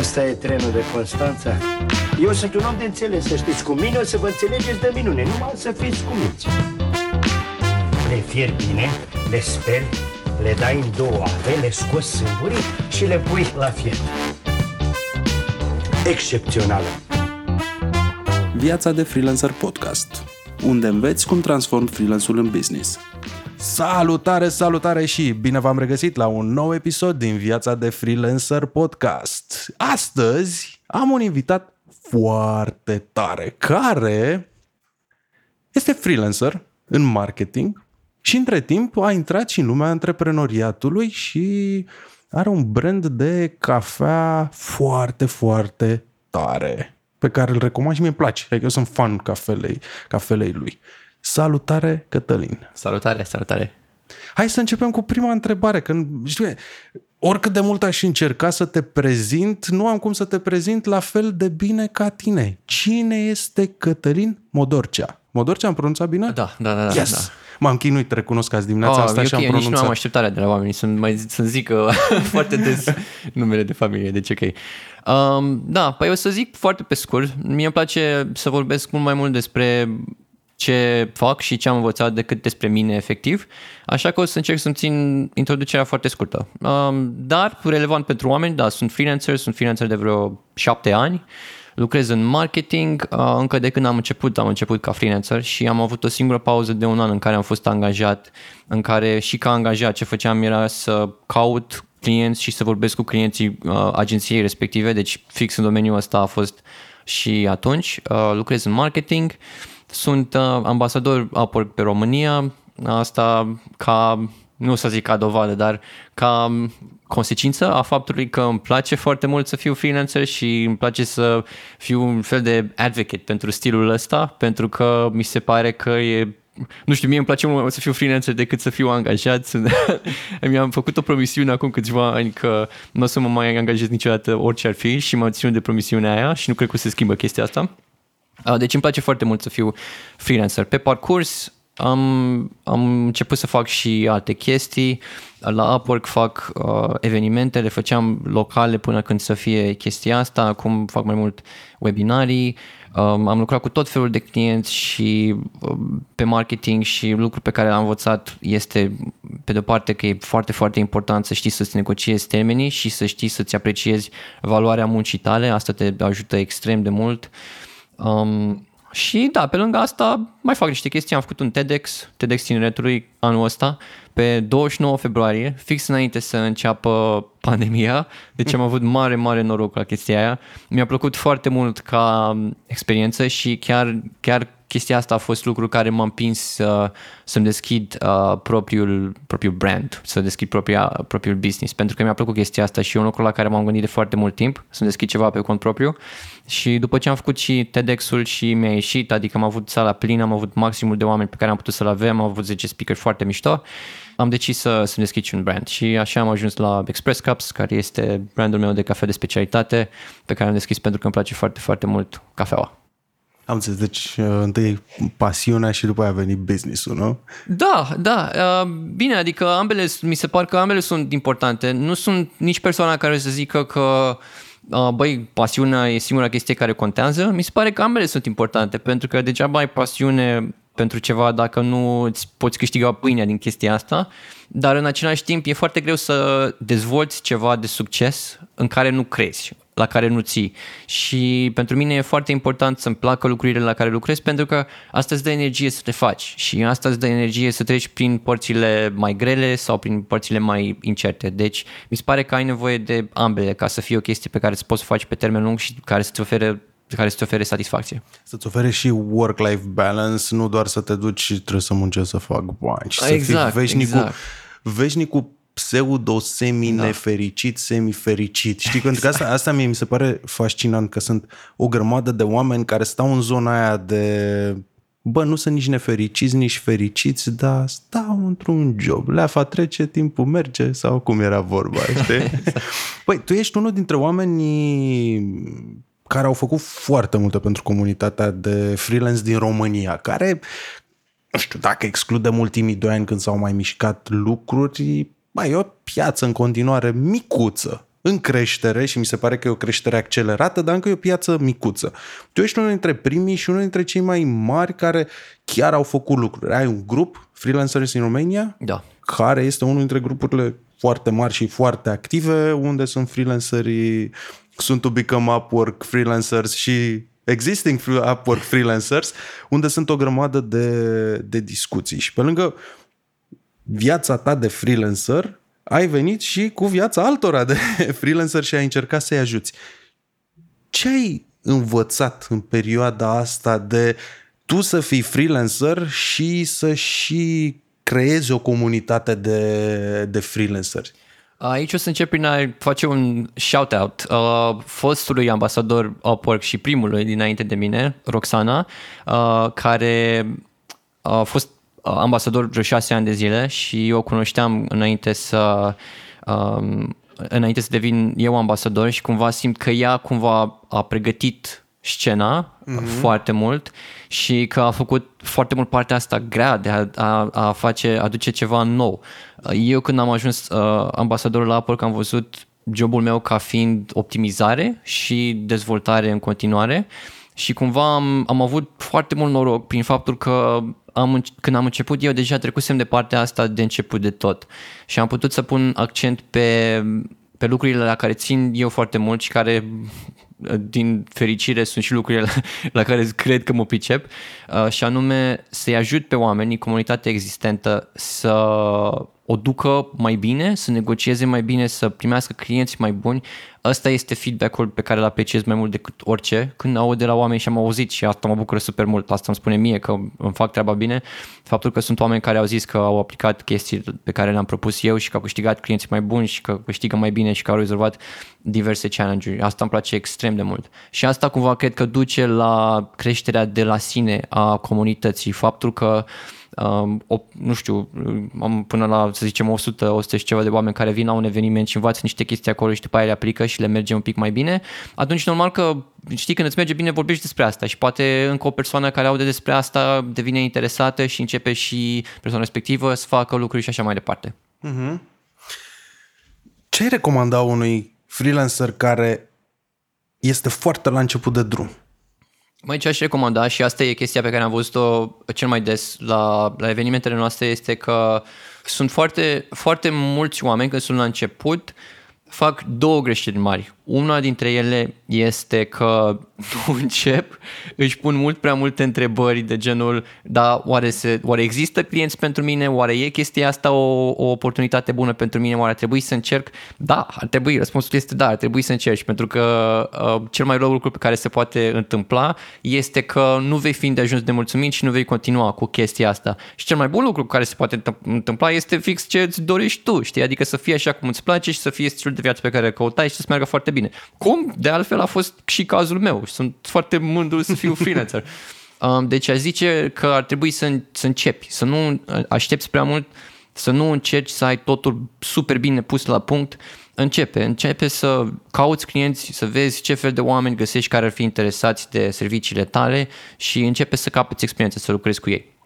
Ăsta e trenul de Constanța. Eu sunt un om de înțeles, să știți. Cu mine o să vă înțelegeți de minune, numai să fiți cu minți. Le fier bine, le speli, le dai în două ave, le scoți sâmburii și le pui la fier. Excepțională. Viața de freelancer podcast, unde înveți cum transform freelance-ul în business. Salutare, salutare și bine v-am regăsit la un nou episod din Viața de Freelancer podcast. Astăzi am un invitat foarte tare care este freelancer în marketing și între timp a intrat și în lumea antreprenoriatului și are un brand de cafea foarte, foarte tare pe care îl recomand și mi-e place. Adică eu sunt fan cafelei, cafelei lui. Salutare, Cătălin! Salutare, salutare! Hai să începem cu prima întrebare. Când, știu, oricât de mult aș încerca să te prezint, nu am cum să te prezint la fel de bine ca tine. Cine este Cătălin Modorcea? Modorcea am pronunțat bine? Da, da, da. Yes! da. M-am chinuit, recunosc că azi dimineața Oh, asta e și am ok, nici pronunțat. nu am așteptarea de la oameni să mai să zică foarte des numele de familie, deci ok. Um, da, păi o să zic foarte pe scurt. Mie îmi place să vorbesc mult mai mult despre ce fac și ce am învățat decât despre mine efectiv, așa că o să încerc să-mi țin introducerea foarte scurtă. Um, dar relevant pentru oameni, da, sunt freelancer, sunt freelancer de vreo șapte ani, lucrez în marketing, uh, încă de când am început, am început ca freelancer și am avut o singură pauză de un an în care am fost angajat, în care și ca angajat ce făceam era să caut clienți și să vorbesc cu clienții uh, agenției respective, deci fix în domeniul ăsta a fost și atunci. Uh, lucrez în marketing, sunt uh, ambasador Upwork pe România, asta ca, nu o să zic ca dovadă, dar ca consecință a faptului că îmi place foarte mult să fiu freelancer și îmi place să fiu un fel de advocate pentru stilul ăsta, pentru că mi se pare că e nu știu, mie îmi place mult să fiu freelancer decât să fiu angajat. Mi-am făcut o promisiune acum câțiva ani că nu o să mă mai angajez niciodată orice ar fi și m-am ținut de promisiunea aia și nu cred că se schimbă chestia asta. Deci îmi place foarte mult să fiu freelancer. Pe parcurs am, am început să fac și alte chestii. La Upwork fac uh, evenimente, le făceam locale până când să fie chestia asta. Acum fac mai mult webinarii. Um, am lucrat cu tot felul de clienți și um, pe marketing și lucruri pe care l-am învățat este, pe de-o parte, că e foarte, foarte important să știi să-ți negociezi termenii și să știi să-ți apreciezi valoarea muncii tale. Asta te ajută extrem de mult. Um, și da, pe lângă asta mai fac niște chestii. Am făcut un TEDx, TEDx Tineretului anul ăsta, pe 29 februarie, fix înainte să înceapă pandemia. Deci am avut mare, mare noroc la chestia aia. Mi-a plăcut foarte mult ca experiență și chiar, chiar chestia asta a fost lucru care m-a împins uh, să-mi deschid uh, propriul, propriul brand, să deschid propria, propriul business, pentru că mi-a plăcut chestia asta și e un lucru la care m-am gândit de foarte mult timp, să-mi deschid ceva pe cont propriu și după ce am făcut și TEDx-ul și mi-a ieșit, adică am avut sala plină, am avut maximul de oameni pe care am putut să-l avem, am avut 10 speaker foarte mișto, am decis să, să-mi deschid și un brand și așa am ajuns la Express Cups, care este brandul meu de cafea de specialitate, pe care am deschis pentru că îmi place foarte, foarte mult cafeaua. Am înțeles, deci uh, întâi pasiunea și după aia a venit business-ul, nu? Da, da, uh, bine, adică ambele, mi se par că ambele sunt importante. Nu sunt nici persoana care să zică că uh, băi, pasiunea e singura chestie care contează. Mi se pare că ambele sunt importante, pentru că degeaba ai pasiune pentru ceva dacă nu îți poți câștiga pâinea din chestia asta, dar în același timp e foarte greu să dezvolți ceva de succes în care nu crezi la care nu ții. Și pentru mine e foarte important să-mi placă lucrurile la care lucrez pentru că asta îți dă energie să te faci și asta îți dă energie să treci prin părțile mai grele sau prin părțile mai incerte. Deci mi se pare că ai nevoie de ambele ca să fie o chestie pe care să poți să faci pe termen lung și care să-ți ofere care să-ți ofere satisfacție. Să-ți ofere și work-life balance, nu doar să te duci și trebuie să muncești să fac bani. Și exact, să fii veșnicul, exact. veșnicul pseudo-semi-nefericit, da. semi-fericit. Știi, pentru că asta, asta mie mi se pare fascinant, că sunt o grămadă de oameni care stau în zona aia de bă, nu sunt nici nefericiți, nici fericiți, dar stau într-un job. Leafa trece, timpul merge sau cum era vorba, știi? Păi, tu ești unul dintre oamenii care au făcut foarte multe pentru comunitatea de freelance din România, care, nu știu, dacă excludem ultimii doi ani când s-au mai mișcat lucruri, mai e o piață în continuare micuță în creștere și mi se pare că e o creștere accelerată, dar încă e o piață micuță. Tu ești unul dintre primii și unul dintre cei mai mari care chiar au făcut lucruri. Ai un grup, Freelancers in Romania, Da. care este unul dintre grupurile foarte mari și foarte active, unde sunt freelancerii, sunt to become Upwork freelancers și existing free- Upwork freelancers, unde sunt o grămadă de, de discuții. Și pe lângă viața ta de freelancer, ai venit și cu viața altora de freelancer și ai încercat să-i ajuți. Ce ai învățat în perioada asta de tu să fii freelancer și să și creezi o comunitate de, de freelanceri? Aici o să încep prin a face un shout-out uh, fostului ambasador Upwork și primului dinainte de mine, Roxana, uh, care a fost uh, ambasador vreo șase ani de zile și eu o cunoșteam înainte să um, înainte să devin eu ambasador și cumva simt că ea cumva a pregătit scena mm-hmm. foarte mult și că a făcut foarte mult partea asta grea de a, a, a face, aduce ceva nou. Eu când am ajuns uh, ambasadorul la Upwork am văzut jobul meu ca fiind optimizare și dezvoltare în continuare și cumva am, am avut foarte mult noroc prin faptul că am, când am început eu deja trecusem de partea asta de început de tot. Și am putut să pun accent pe, pe lucrurile la care țin eu foarte mult și care din fericire sunt și lucrurile la, la care cred că mă pricep uh, și anume să-i ajut pe oameni, comunitatea existentă să o ducă mai bine, să negocieze mai bine, să primească clienți mai buni. Ăsta este feedback-ul pe care îl apreciez mai mult decât orice. Când aud de la oameni și am auzit și asta mă bucură super mult, asta îmi spune mie că îmi fac treaba bine, faptul că sunt oameni care au zis că au aplicat chestii pe care le-am propus eu și că au câștigat clienți mai buni și că câștigă mai bine și că au rezolvat diverse challenge-uri. Asta îmi place extrem de mult. Și asta cumva cred că duce la creșterea de la sine a comunității. Faptul că um, o, nu știu, am până la, să zicem, 100, 100 și ceva de oameni care vin la un eveniment și învață niște chestii acolo și după aia le aplică și le merge un pic mai bine, atunci normal că, știi, când îți merge bine, vorbești despre asta și poate încă o persoană care aude despre asta devine interesată și începe și persoana respectivă să facă lucruri și așa mai departe. Ce ai recomanda unui freelancer care este foarte la început de drum? Mai ce aș recomanda și asta e chestia pe care am văzut-o cel mai des la, la evenimentele noastre este că sunt foarte, foarte mulți oameni când sunt la început fac două greșeli mari. Una dintre ele este că nu încep, își pun mult prea multe întrebări de genul, da, oare, se, oare există clienți pentru mine? Oare e chestia asta o, o oportunitate bună pentru mine? Oare ar trebui să încerc? Da, ar trebui. Răspunsul este da, ar trebui să încerci, pentru că uh, cel mai rău lucru pe care se poate întâmpla este că nu vei fi de ajuns de mulțumit și nu vei continua cu chestia asta. Și cel mai bun lucru care se poate întâmpla este fix ce îți dorești tu, știi? Adică să fie așa cum îți place și să fie stilul de viață pe care îl căutai și să meargă foarte bine. Cum? De altfel a fost și cazul meu. Sunt foarte mândru să fiu freelancer. Um, deci aș zice că ar trebui să, să începi, să nu aștepți prea mult, să nu încerci să ai totul super bine pus la punct. Începe, începe să cauți clienți, să vezi ce fel de oameni găsești care ar fi interesați de serviciile tale și începe să capeți experiență, să lucrezi cu ei.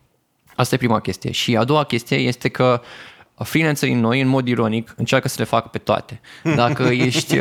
Asta e prima chestie. Și a doua chestie este că freelancerii noi, în mod ironic, încearcă să le facă pe toate. Dacă ești...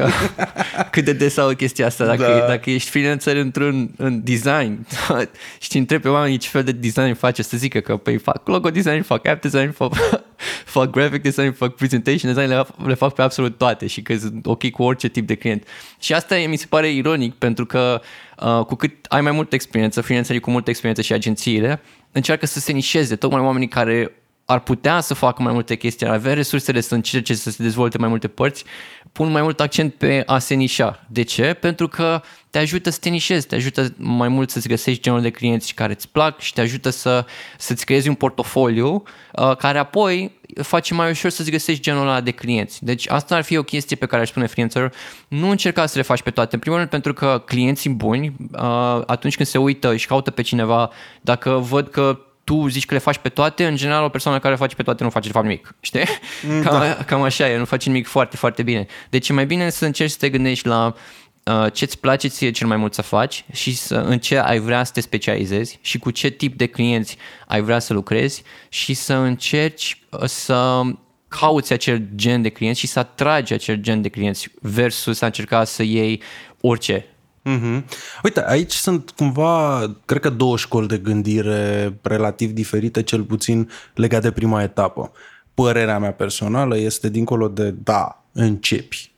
cât de des au chestia asta, dacă, da. dacă ești freelancer într-un în design și te întrebi pe oamenii ce fel de design face, să zică că păi fac logo design, fac app design, fac, fac graphic design, fac presentation design, le, le fac pe absolut toate și că sunt ok cu orice tip de client. Și asta mi se pare ironic pentru că uh, cu cât ai mai multă experiență, freelancerii cu multă experiență și agențiile, încearcă să se nișeze tocmai oamenii care ar putea să facă mai multe chestii, ar avea resursele să încerce să se dezvolte mai multe părți, pun mai mult accent pe a se nișa. De ce? Pentru că te ajută să te nișezi, te ajută mai mult să-ți găsești genul de clienți care îți plac și te ajută să, să-ți creezi un portofoliu uh, care apoi face mai ușor să-ți găsești genul ăla de clienți. Deci asta ar fi o chestie pe care aș spune freelancer, nu încerca să le faci pe toate. În primul rând pentru că clienții buni, uh, atunci când se uită și caută pe cineva, dacă văd că tu zici că le faci pe toate, în general o persoană care le face pe toate nu face de fapt nimic, știi? Da. Cam, cam așa e, nu face nimic foarte, foarte bine. Deci e mai bine să încerci să te gândești la uh, ce îți place ție cel mai mult să faci și să, în ce ai vrea să te specializezi și cu ce tip de clienți ai vrea să lucrezi și să încerci să cauți acel gen de clienți și să atragi acel gen de clienți versus a încerca să iei orice. Mm-hmm. Uite, aici sunt cumva, cred că două școli de gândire relativ diferite, cel puțin legate de prima etapă. Părerea mea personală este dincolo de da, începi.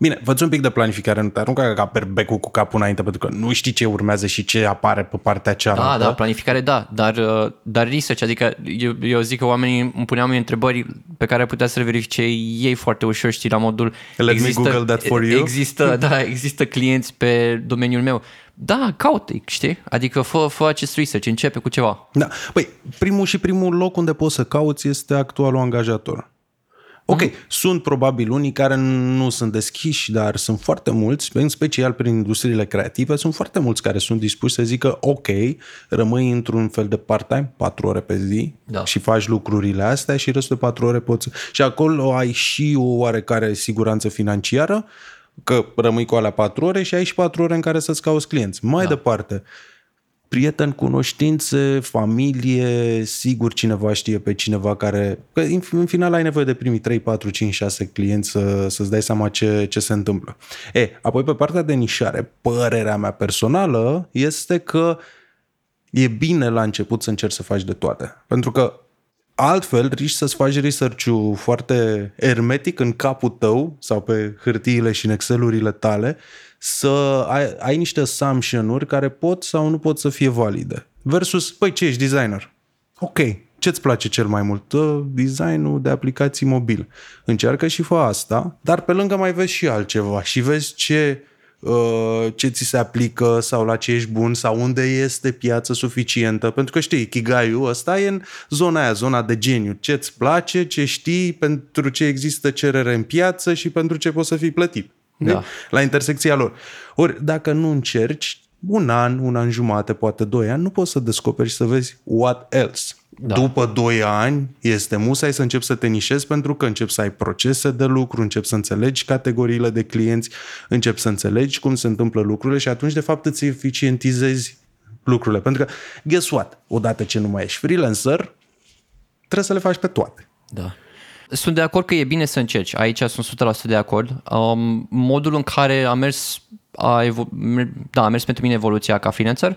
Bine, fă un pic de planificare, nu te arunca ca perbecul cu capul înainte, pentru că nu știi ce urmează și ce apare pe partea cealaltă. Da, da, planificare da, dar, uh, dar research, adică eu, eu zic că oamenii îmi puneau mie întrebări pe care putea să le verifice ei foarte ușor, știi, la modul... Let există, me Google that for you. Există, da, există clienți pe domeniul meu. Da, caută știi? Adică fă, fă acest research, începe cu ceva. Da. Păi, primul și primul loc unde poți să cauți este actualul angajator. Ok, mm. sunt probabil unii care nu sunt deschiși, dar sunt foarte mulți, în special prin industriile creative, sunt foarte mulți care sunt dispuși să zică ok, rămâi într-un fel de part-time, patru ore pe zi da. și faci lucrurile astea și restul de patru ore poți... Și acolo ai și o oarecare siguranță financiară, că rămâi cu alea patru ore și ai și patru ore în care să-ți cauți clienți. Mai da. departe, prieteni, cunoștințe, familie, sigur cineva știe pe cineva care... Că în final ai nevoie de primii 3, 4, 5, 6 clienți să, să-ți dai seama ce, ce se întâmplă. E, apoi pe partea de nișare, părerea mea personală este că e bine la început să încerci să faci de toate. Pentru că altfel riști să-ți faci research-ul foarte hermetic în capul tău sau pe hârtiile și în Excel-urile tale să ai, ai niște assumption-uri care pot sau nu pot să fie valide. Versus, păi ce ești designer? Ok, ce-ți place cel mai mult? Designul de aplicații mobil. Încearcă și fă asta, dar pe lângă mai vezi și altceva și vezi ce uh, ce ți se aplică sau la ce ești bun sau unde este piață suficientă. Pentru că știi, Kigai-ul ăsta e în zona aia, zona de geniu. Ce-ți place, ce știi, pentru ce există cerere în piață și pentru ce poți să fii plătit. Da. La intersecția lor. Ori, dacă nu încerci, un an, un an jumate, poate doi ani, nu poți să descoperi și să vezi what else. Da. După doi ani este musai să începi să te nișezi pentru că începi să ai procese de lucru, începi să înțelegi categoriile de clienți, începi să înțelegi cum se întâmplă lucrurile și atunci de fapt îți eficientizezi lucrurile. Pentru că, guess what? Odată ce nu mai ești freelancer, trebuie să le faci pe toate. Da. Sunt de acord că e bine să încerci. Aici sunt 100% de acord. Um, modul în care a mers, a evo- da, a mers pentru mine evoluția ca freelancer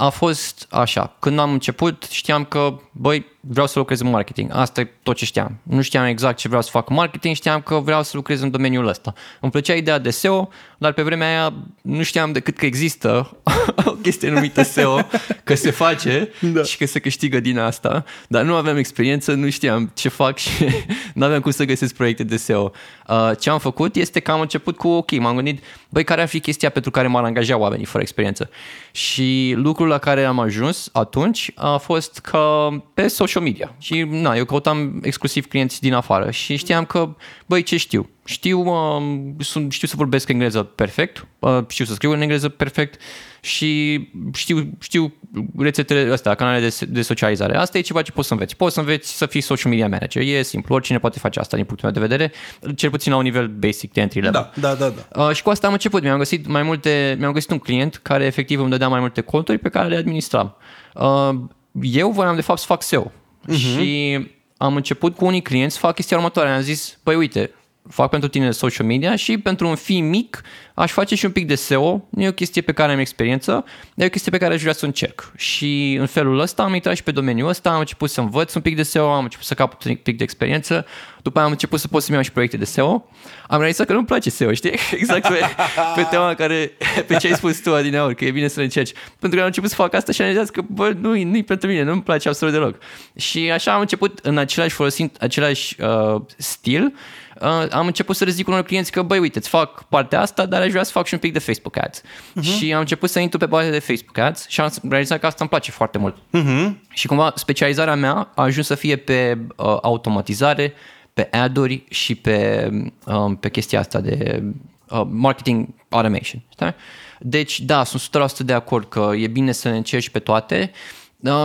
a fost așa. Când am început, știam că, băi, vreau să lucrez în marketing. Asta e tot ce știam. Nu știam exact ce vreau să fac în marketing, știam că vreau să lucrez în domeniul ăsta. Îmi plăcea ideea de SEO, dar pe vremea aia nu știam decât că există o chestie numită SEO, că se face da. și că se câștigă din asta, dar nu aveam experiență, nu știam ce fac și nu aveam cum să găsesc proiecte de SEO. Uh, ce am făcut este că am început cu, ok, m-am gândit, băi, care ar fi chestia pentru care m-ar angaja oamenii fără experiență? Și lucrul la care am ajuns atunci a fost că pe social media. Și na, eu căutam exclusiv clienți din afară și știam că, băi, ce știu? Știu, uh, sunt, știu să vorbesc engleză perfect, uh, știu să scriu în engleză perfect și știu, știu rețetele astea, canalele de, de socializare. Asta e ceva ce poți să înveți. Poți să înveți să fii social media manager. E simplu, oricine poate face asta din punctul meu de vedere, cel puțin la un nivel basic de entry level. Da, da, da. da. Uh, și cu asta am început. Mi-am găsit mai multe, mi-am găsit un client care efectiv îmi dădea mai multe conturi pe care le administram. Uh, eu voiam de fapt să fac SEO. Uh-huh. Și am început cu unii clienți să fac chestia următoare. Am zis, păi uite, fac pentru tine social media și pentru un fi mic aș face și un pic de SEO. Nu e o chestie pe care am experiență, e o chestie pe care aș vrea să încerc. Și în felul ăsta am intrat și pe domeniul ăsta, am început să învăț un pic de SEO, am început să capăt un pic de experiență, după aia am început să pot să-mi iau și proiecte de SEO. Am realizat că nu-mi place SEO, știi? Exact pe, pe tema care, pe ce ai spus tu, Adineaur, că e bine să încerci. Pentru că am început să fac asta și am realizat că, bă, nu-i, nu pentru mine, nu-mi place absolut deloc. Și așa am început în același, folosind același uh, stil, uh, am început să le zic unor clienți că, băi, uite, îți fac partea asta, dar aș vrea să fac și un pic de Facebook Ads. Uh-huh. Și am început să intru pe partea de Facebook Ads și am realizat că asta îmi place foarte mult. Uh-huh. Și cumva specializarea mea a ajuns să fie pe uh, automatizare, pe ad-uri și pe, um, pe chestia asta de uh, marketing automation. Știi? Deci, da, sunt 100% de acord că e bine să ne încerci pe toate,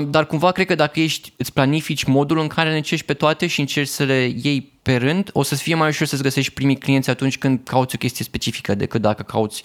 dar cumva cred că dacă ești, îți planifici modul în care le încerci pe toate și încerci să le iei pe rând, o să-ți fie mai ușor să-ți găsești primii clienți atunci când cauți o chestie specifică decât dacă cauți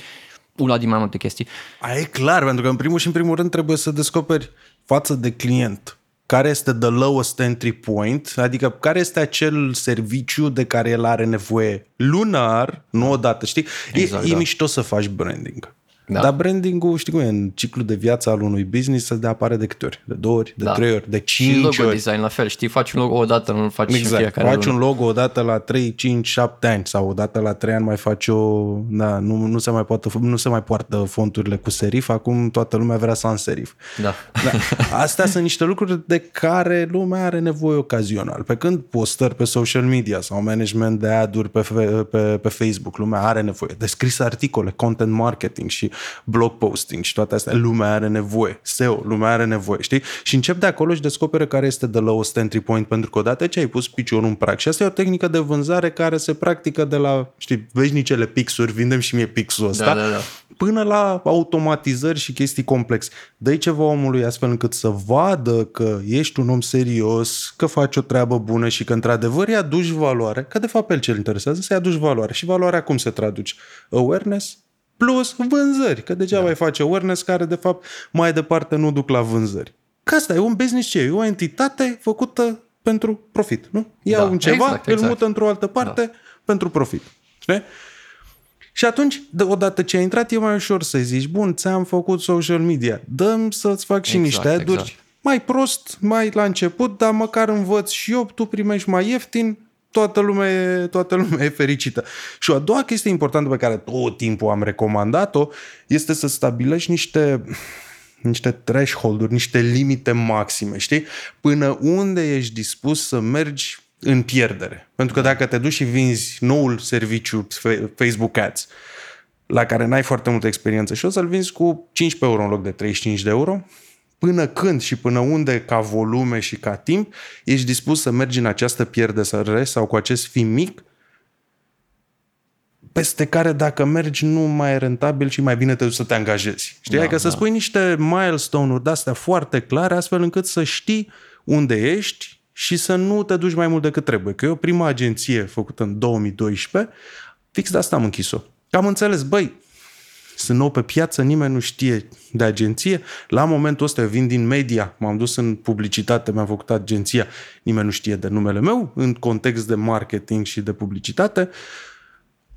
una din mai multe chestii. Aia e clar, pentru că în primul și în primul rând trebuie să descoperi față de client care este the lowest entry point, adică care este acel serviciu de care el are nevoie lunar, nu odată, știi? Exact, e, e da. mișto să faci branding. Da. Dar branding-ul, știi cum e, în ciclu de viață al unui business se de apare de câte ori? De două ori, de Da. trei ori, de Și cinci logo ori. design la fel, știi, faci un logo odată, nu-l faci în Exact. fiecare Faci lună. un logo odată la 3, 5, 7 ani sau odată la 3 ani mai faci o... Da, nu, nu, se mai poate, nu se mai poartă fonturile cu serif, acum toată lumea vrea sans serif. Da. Da. Astea sunt niște lucruri de care lumea are nevoie ocazional. Pe când postări pe social media sau management de ad-uri pe, fe- pe, pe Facebook, lumea are nevoie. De scris articole, content marketing și blog posting și toate astea, lumea are nevoie. SEO, lumea are nevoie, știi? Și încep de acolo și descoperă care este the lowest entry point pentru că odată ce ai pus piciorul în prag. Și asta e o tehnică de vânzare care se practică de la, știi, veșnicele pixuri, vindem și mie pixul ăsta, Da, da, da. până la automatizări și chestii complexe. dă ceva omului astfel încât să vadă că ești un om serios, că faci o treabă bună și că într-adevăr îi aduci valoare, că de fapt pe el ce îl interesează, să-i aduci valoare. Și valoarea cum se traduce? Awareness plus vânzări, că degeaba da. ai face awareness care de fapt mai departe nu duc la vânzări. Că asta e un business ce e, o entitate făcută pentru profit, nu? Iau Da, un ceva, exact, îl exact. mută într-o altă parte da. pentru profit. Știi? Și atunci, de, odată ce ai intrat, e mai ușor să zici, bun, ți-am făcut social media, dăm să-ți fac și Exact, niște ad-uri, exact. mai prost, mai la început, dar măcar învăț și eu, tu primești mai ieftin, toată lumea, e, toată lumea e fericită. Și o a doua chestie importantă pe care tot timpul am recomandat-o este să stabilești niște niște threshold-uri, niște limite maxime, știi? Până unde ești dispus să mergi în pierdere. Pentru că dacă te duci și vinzi noul serviciu Fe- Facebook Ads, la care n-ai foarte multă experiență și o să-l vinzi cu 15 euro în loc de 35 de euro, până când și până unde ca volume și ca timp ești dispus să mergi în această pierdere sau cu acest fi mic peste care dacă mergi nu mai e rentabil și mai bine te duci să te angajezi. Știi? Da, adică să da. spui niște milestone-uri de-astea foarte clare astfel încât să știi unde ești și să nu te duci mai mult decât trebuie. Că eu prima agenție făcută în 2012, fix de asta am închis-o. Că am înțeles, băi, sunt nou pe piață, nimeni nu știe de agenție. La momentul ăsta eu vin din media, m-am dus în publicitate, mi-am făcut agenția, nimeni nu știe de numele meu, în context de marketing și de publicitate,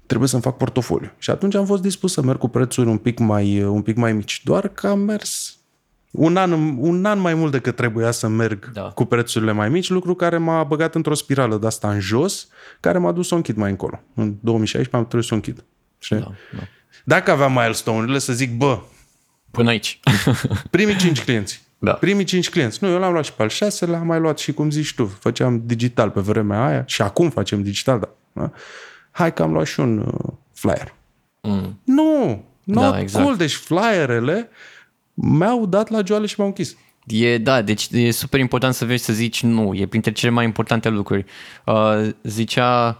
trebuie să-mi fac portofoliu. Și atunci am fost dispus să merg cu prețuri un pic mai, un pic mai mici, doar că am mers un an, un an mai mult decât trebuia să merg Da. cu prețurile mai mici, lucru care m-a băgat într-o spirală de asta în jos, care m-a dus să o închid mai încolo. În 2016 am trebuit să o închid. Știi? Da, da. Dacă aveam milestone-urile, să zic, bă, Până aici. primii cinci clienți. Da. Primii cinci clienți. Nu, eu l-am luat și pe al șaselea, am mai luat și cum zici tu, făceam digital pe vremea aia și acum facem digital, da. da? Hai că am luat și un uh, flyer. Mm. Nu, not Da, exact. cool. Deci flyerele mi-au dat la joale și m-au închis. E, da, deci e super important să vezi să zici nu. E printre cele mai importante lucruri. Uh, zicea,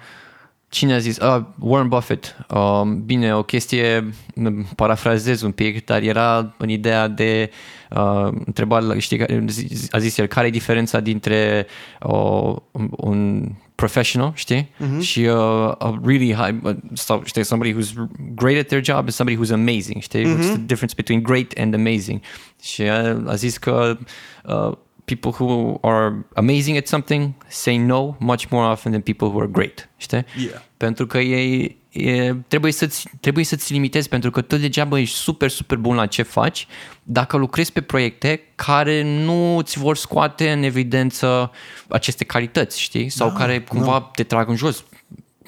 cine a zis? Uh, Warren Buffett. Uh, bine, o chestie, m- parafrazez un pic, dar era în ideea de uh, întrebat, știi, care- zi- a zis el, care e diferența dintre uh, un professional, știi? Uh-huh. Și uh, a really high, uh, sau, știi, somebody who's great at their job and somebody who's amazing, știi? Uh-huh. What's the difference between great and amazing? Și a, a zis că uh, people who are amazing at something say no much more often than people who are great, știi? Yeah. Pentru că e, e, trebuie, să-ți, trebuie să-ți limitezi, pentru că tu degeaba ești super, super bun la ce faci dacă lucrezi pe proiecte care nu îți vor scoate în evidență aceste calități, știi? Sau da, care cumva da. te trag în jos.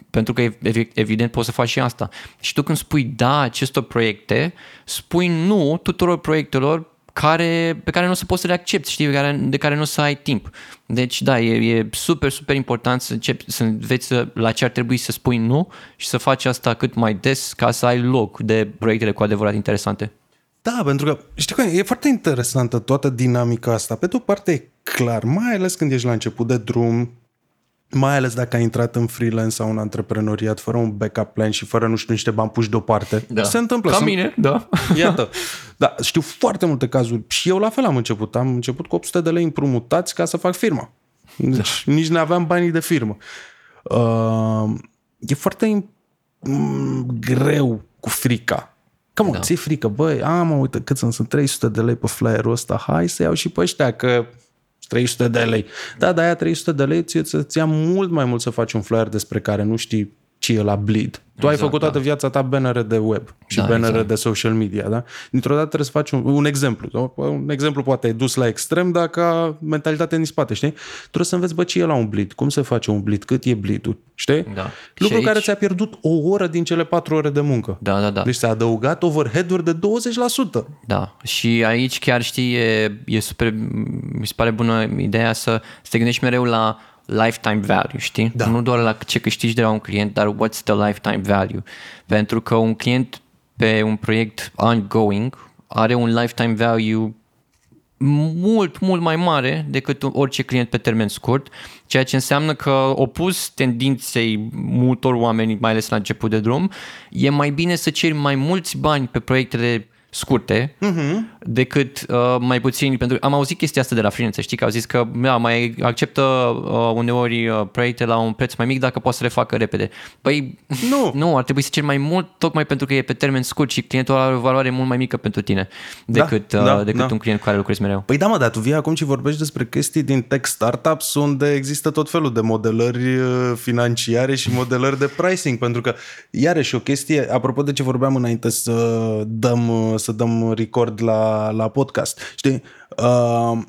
Pentru că ev- evident poți să faci și asta. Și tu când spui da acestor proiecte, spui nu tuturor proiectelor care, pe care nu o să poți să le accepti, știi, pe care, de care nu o să ai timp. Deci, da, e, e super, super important să începi să înveți să, la ce ar trebui să spui nu și să faci asta cât mai des ca să ai loc de proiectele cu adevărat interesante. Da, pentru că, știi că e foarte interesantă toată dinamica asta. Pe de o parte e clar, mai ales când ești la început de drum, mai ales dacă ai intrat în freelance sau în antreprenoriat fără un backup plan și fără, nu știu, niște bani puși deoparte. Da. Se întâmplă. Ca Sunt- mine, da. Iată. Da, știu foarte multe cazuri. Și eu la fel am început. Am început cu 800 de lei împrumutați ca să fac firma. Deci da. nici nu aveam banii de firmă. Uh, e foarte mm, greu cu frica. Cam da. ți frică, băi, am, mă, uite cât sunt, sunt 300 de lei pe flyerul ăsta, hai să iau și pe ăștia, că 300 de lei. Da, dar aia 300 de lei ți ți ia mult mai mult să faci un flyer despre care nu știi ce e la Bleed. Tu ai făcut toată viața ta bannere de web și Da, bannere exact. de social media, da? Dintr-o dată trebuie să faci un, un exemplu. Un exemplu poate e dus la extrem, dar ca mentalitate în spate, știi? Trebuie să înveți, bă, ce e la un bleed, cum se face un bleed, cât e bleed știi? Da. Lucru Și care aici- ți-a pierdut o oră din cele patru ore de muncă. Da, da, da. Deci s-a adăugat overhead-uri de 20%. Da, și aici chiar știi, e, e super, mi se pare bună ideea să, să te gândești mereu la lifetime value, știi? Da. Nu doar la ce câștigi de la un client, dar what's the lifetime value. Pentru că un client pe un proiect ongoing are un lifetime value mult, mult mai mare decât orice client pe termen scurt, ceea ce înseamnă că opus tendinței multor oameni, mai ales la început de drum, e mai bine să ceri mai mulți bani pe proiectele scurte uh-huh. Decât uh, mai puțini, pentru că am auzit chestia asta de la freelancer, știi, că au zis că da, mai acceptă uh, uneori uh, proiecte la un preț mai mic dacă poate să le facă repede. Păi Nu. nu, ar trebui să ceri mai mult tocmai pentru că e pe termen scurt și clientul are o valoare mult mai mică pentru tine decât, Da, uh, da, decât da. un client cu care lucrezi mereu. Păi da, mă, dar tu vii acum și vorbești despre chestii din tech startups unde există tot felul de modelări uh, financiare și modelări de pricing, pentru că, iarăși, o chestie, apropo de ce vorbeam înainte să dăm, uh, să dăm record la, la podcast, știi, uh,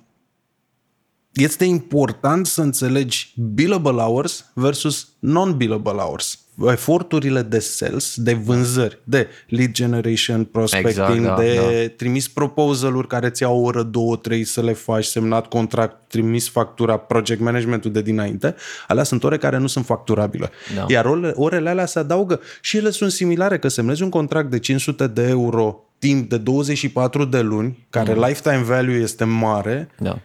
este important să înțelegi billable hours versus non-billable hours. Eforturile de sales, de vânzări, de lead generation, prospecting, Exact, da, de trimis proposal-uri care ți iau o oră, două, trei să le faci, semnat contract, trimis factura, project management-ul de dinainte, alea sunt ore care nu sunt facturabile. Da. Iar orele, orele alea se adaugă și ele sunt similare, că semnezi un contract de 500 de euro timp de 24 de luni, care Mm. lifetime value este mare, Da.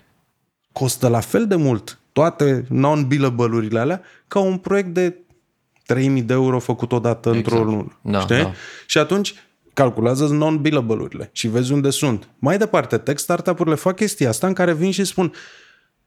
costă la fel de mult toate non-billable-urile alea ca un proiect de 3000 de euro făcut odată exact. într-o lună. Da, știi? da. Și atunci calculează non-billable-urile și vezi unde sunt. Mai departe, tech startup-urile fac chestia asta în care vin și spun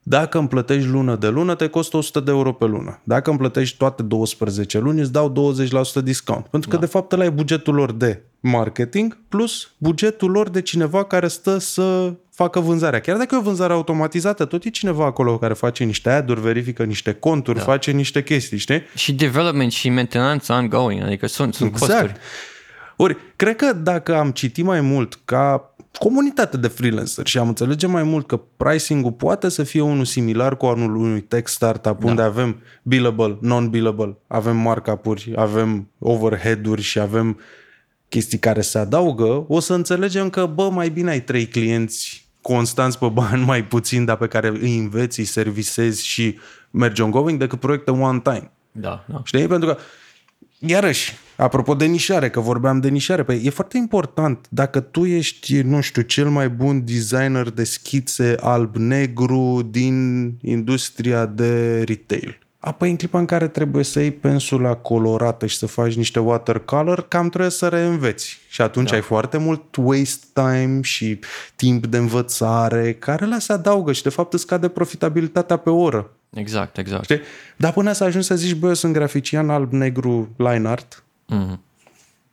dacă îmi plătești lună de lună, te costă 100 de euro pe lună. Dacă îmi plătești toate 12 luni, îți dau 20% discount. Pentru că, da. de fapt, ăla e bugetul lor de marketing plus bugetul lor de cineva care stă să facă vânzarea. Chiar dacă e o vânzare automatizată, tot e cineva acolo care face niște ad-uri, verifică niște conturi, da. face niște chestii, știi? Și development și mentenanță ongoing, adică sunt, sunt costuri. Exact. Ori, cred că dacă am citit mai mult ca comunitate de freelancer și am înțelege mai mult că pricing-ul poate să fie unul similar cu anul unui tech startup da. unde avem billable, non-billable, avem markup-uri, avem overhead-uri și avem chestii care se adaugă, o să înțelegem că, bă, mai bine ai trei clienți constanți pe bani mai puțin, dar pe care îi înveți, îi servisezi și mergi ongoing decât proiecte one time. Da, da. Știi? Pentru că, iarăși, apropo de nișare, că vorbeam de nișare, păi e foarte important dacă tu ești, nu știu, cel mai bun designer de schițe alb-negru din industria de retail. Apoi în clipa în care trebuie să iei pensula colorată și să faci niște watercolor, cam trebuie să reînveți. Și atunci da. ai foarte mult waste time și timp de învățare, care la se adaugă și de fapt îți scade profitabilitatea pe oră. Exact, exact. Știi? Dar până să ajungi să zici, bă, eu sunt grafician alb-negru line art, Mm.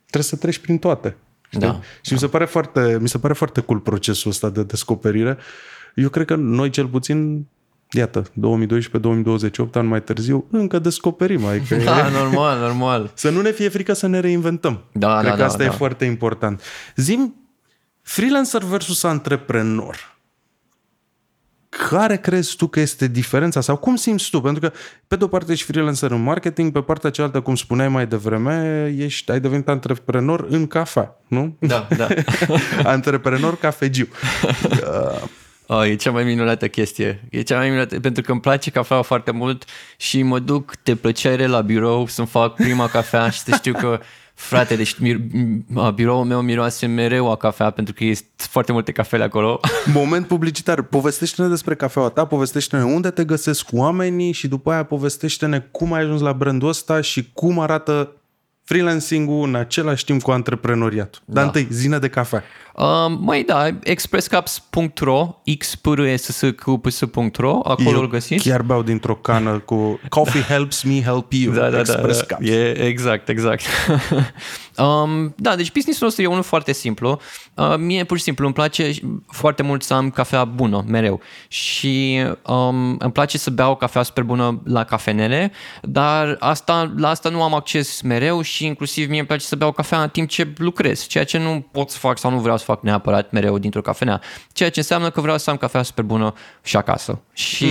trebuie să treci prin toate. Știi? Da. Și mi se, pare foarte, mi se pare foarte cool procesul ăsta de descoperire. Eu cred că noi cel puțin, iată, 2012-2028, ani mai târziu, încă descoperim. Adică Da, normal, normal. să nu ne fie frică să ne reinventăm. Da, cred da, că da, asta e da. foarte important. Zim, freelancer versus antreprenor. Care crezi tu că este diferența sau cum simți tu? Pentru că pe de o parte ești freelancer în marketing, pe partea cealaltă, cum spuneai mai devreme, ești, ai devenit antreprenor în cafea, nu? Da, da. antreprenor cafegiu. Oh, e cea mai minunată chestie. E cea mai minunată, pentru că îmi place cafeaua foarte mult și mă duc de plăcere la birou să-mi fac prima cafea și să știu că, frate, deci mir- a, biroul meu miroase mereu a cafea pentru că este foarte multe cafele acolo. Moment publicitar. Povestește-ne despre cafeaua ta, povestește-ne unde te găsesc oamenii și după aia povestește-ne cum ai ajuns la brandul ăsta și cum arată freelancing-ul în același timp cu antreprenoriatul. Dar Da. întâi, zine de cafea. Uh, mai da, expresscups.ro, xprsq.ro, acolo Eu îl găsiți. chiar beau dintr-o cană cu Coffee helps me help you. Da, da, da, Express da. Cups. E, exact, exact. um, da, deci businessul nostru e unul foarte simplu. Uh, mie pur și simplu îmi place foarte mult să am cafea bună, mereu. Și um, îmi place să beau cafea super bună la cafenele, dar asta, la asta nu am acces mereu și inclusiv mie îmi place să beau cafea în timp ce lucrez, ceea ce nu pot să fac sau nu vreau să fac neapărat mereu dintr-o cafenea, ceea ce înseamnă că vreau să am cafea super bună și acasă. Și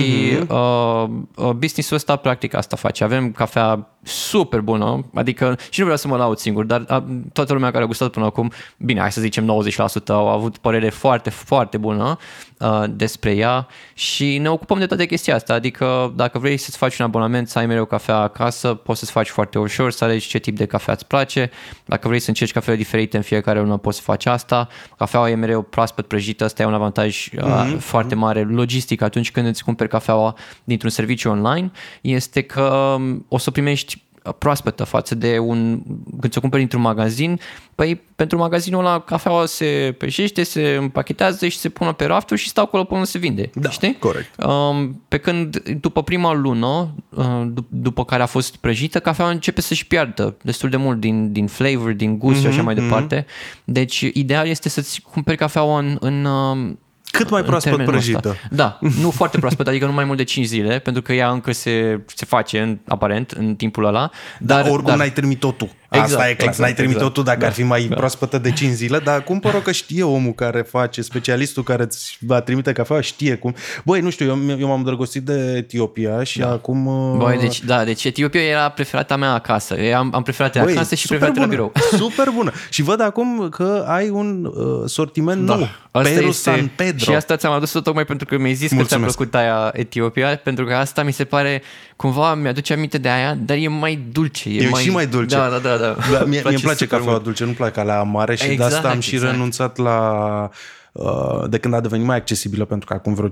uh, uh, businessul ăsta practic asta face. Avem cafea super bună, adică și nu vreau să mă laud singur, dar a, toată lumea care a gustat până acum, bine, hai să zicem 90% au avut părere foarte, foarte bună uh, despre ea și ne ocupăm de toate chestia asta, adică dacă vrei să-ți faci un abonament, să ai mereu cafea acasă, poți să-ți faci foarte ușor, să alegi ce tip de cafea îți place, dacă vrei să încerci cafele diferite în fiecare lună, poți să faci asta, cafeaua e mereu proaspăt prăjită, asta e un avantaj uh, foarte mare logistic atunci când îți cumperi cafeaua dintr-un serviciu online, este că um, o să primești proaspătă față de un, când ți-o cumperi într-un magazin, păi pentru magazinul ăla cafeaua se prăjește, se împachetează și se pune pe rafturi și stau acolo până se vinde, Da, știi? corect. Um, pe când după prima lună, uh, dup- după care a fost prăjită, cafeaua începe să-și piardă destul de mult din, din flavor, din gust și Mhm, așa mai departe. Deci ideal este să-ți cumperi cafeaua în, în um, Cât mai în proaspăt termenul prăjită. ăsta. Da, nu foarte proaspăt, adică nu mai mult de 5 zile, pentru că ea încă se, se face, în, aparent, în timpul ăla. Dar, Dar, oricum dar, n-ai trimit-o tu. Exact, Asta e clar. exact, n-ai trimit-o exact. tu dacă Da, ar fi mai da. proaspătă de 5 zile, dar cumpăr-o că știe omul care face, specialistul care îți va trimite cafea, știe cum. Băi, nu știu, eu, eu m-am îndrăgostit de Etiopia și acum... uh, Băi, deci, da, deci Etiopia era preferata mea acasă. Eu am, am preferat Băi, acasă și super preferat la bună, birou. Super bună. Și văd acum că ai un uh, sortiment nou. Asta Peru este- San Pedro. Și asta ți-am adus-o tocmai pentru că mi-ai zis că ți-a Mulțumesc. plăcut aia Etiopia, pentru că asta mi se pare, cumva mi-aduce aminte de aia, dar e mai dulce. E, E mai, și mai dulce. Da, da, da. Da. Da, mie, mie îmi place super cafeaua mult. dulce, nu-mi place la mare și de Exact, asta am și exact. renunțat la uh, de când a devenit mai accesibilă, pentru că acum vreo 5-6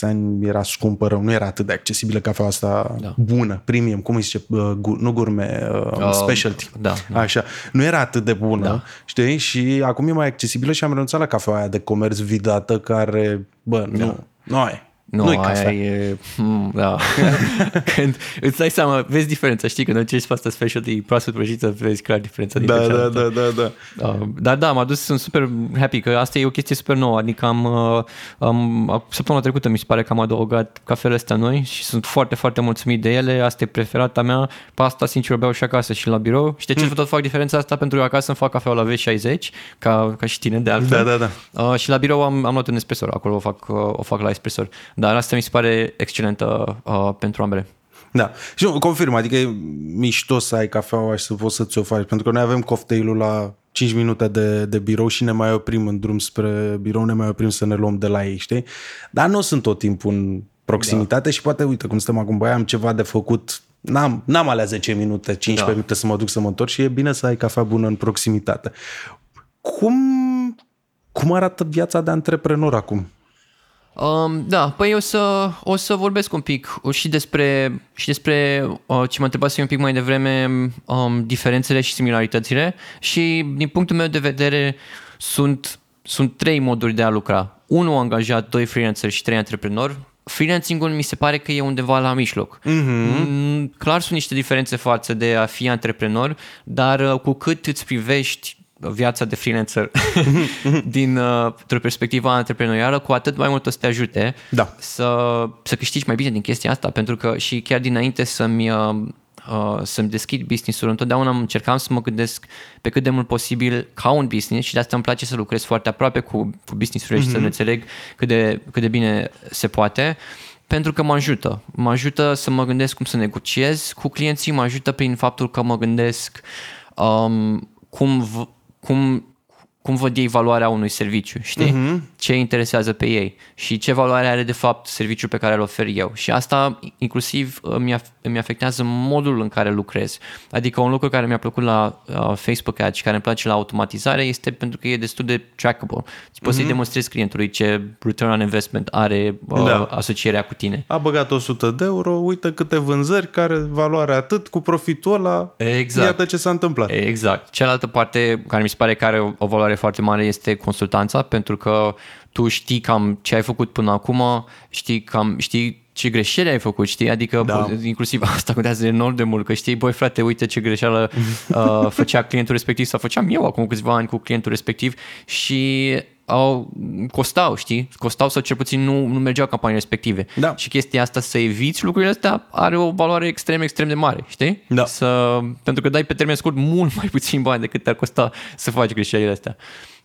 ani era scumpă rău, nu era atât de accesibilă cafeaua asta Da. bună, premium, cum îi zice, uh, gu, nu gurme, uh, Uh, specialty. da, da. Așa, nu era atât de bună, Da. știi? Și acum e mai accesibilă și am renunțat la cafeaua aia de comerț vidată care, bă, nu, nu e. Nu, Nu-i aia cafea. e... Hmm, da. când îți dai seama, vezi diferența, știi? Când încerci pe asta specialty proaspăt prăjită, vezi clar diferența dintre Da, da, cealaltă. da, da, da. Uh, dar da, m-a dus, sunt super happy că asta e o chestie super nouă, adică am, uh, am săptămâna trecută mi se pare că am adăugat cafele astea noi și sunt foarte, foarte mulțumit de ele, asta e preferata mea, pe asta sincer o beau și acasă și la birou. Și de ce tot fac diferența asta? Pentru că acasă îmi fac cafea la V60, ca, ca și tine de altfel. Da, da, da. Uh, și la birou am, am luat un espresor, acolo o fac, uh, o fac la espresor. Dar asta mi se pare excelentă uh, pentru ambele. Da. Și nu, confirm, adică e mișto să ai cafeaua și să poți să ți-o faci, pentru că noi avem cocktailul la 5 minute de, de birou și ne mai oprim în drum spre birou, ne mai oprim să ne luăm de la ei, știi? Dar nu sunt tot timpul în proximitate da. și poate, uite, cum stăm acum, băi, am ceva de făcut, n-am, n-am alea 10 minute, 15 Da. minute să mă duc să mă întorc și e bine să ai cafea bună în proximitate. Cum, cum arată viața de antreprenor acum? Um, da, păi o să, o să vorbesc un pic și despre, și despre uh, ce mă întrebase un pic mai devreme, um, diferențele și similaritățile și din punctul meu de vedere sunt, sunt trei moduri de a lucra. Unul angajat, doi freelancer și trei antreprenori. Freelancing-ul mi se pare că e undeva la mijloc. Mm-hmm. Clar sunt niște diferențe față de a fi antreprenor, dar uh, cu cât îți privești viața de freelancer din uh, o perspectivă antreprenorială, cu atât mai mult o să te ajute Da. să, să câștigi mai bine din chestia asta, pentru că și chiar dinainte să-mi, uh, uh, să-mi deschid business-ul, întotdeauna încercam să mă gândesc pe cât de mult posibil ca un business și de asta îmi place să lucrez foarte aproape cu, cu business-urile și să ne înțeleg cât de, cât de bine se poate pentru că mă ajută. Mă ajută să mă gândesc cum să negociez cu clienții, mă ajută prin faptul că mă gândesc um, cum, v- cum, cum văd ei valoarea unui serviciu, știi? Uh-huh. Ce îi interesează pe ei și ce valoare are de fapt serviciul pe care îl ofer eu. Și asta inclusiv îmi, af- îmi afectează modul în care lucrez. Adică un lucru care mi-a plăcut la uh, Facebook Ads și care îmi place la automatizare este pentru că e destul de trackable. Poți uh-huh. să-i demonstrezi clientului ce return on investment are uh, Da. asocierea cu tine. A băgat 100 de euro, uite câte vânzări, care valoare atât, cu profitul ăla, Exact. iată ce s-a întâmplat. Exact. Cealaltă parte care mi se pare că are o, o valoare valoare foarte mare este consultanța, pentru că tu știi cam ce ai făcut până acum, știi cam știi ce greșeli ai făcut, știi? Adică Da. da. inclusiv asta contează enorm de mult, că știi, băi frate, uite ce greșeală uh, făcea clientul respectiv sau făceam eu acum câțiva ani cu clientul respectiv și au, costau, știi? Costau sau cel puțin nu, nu mergeau campaniile respective. Da. Și chestia asta să eviți lucrurile astea are o valoare extrem, extrem de mare, știi? Da. Să, pentru că dai pe termen scurt mult mai puțin bani decât te-ar costa să faci greșelile astea.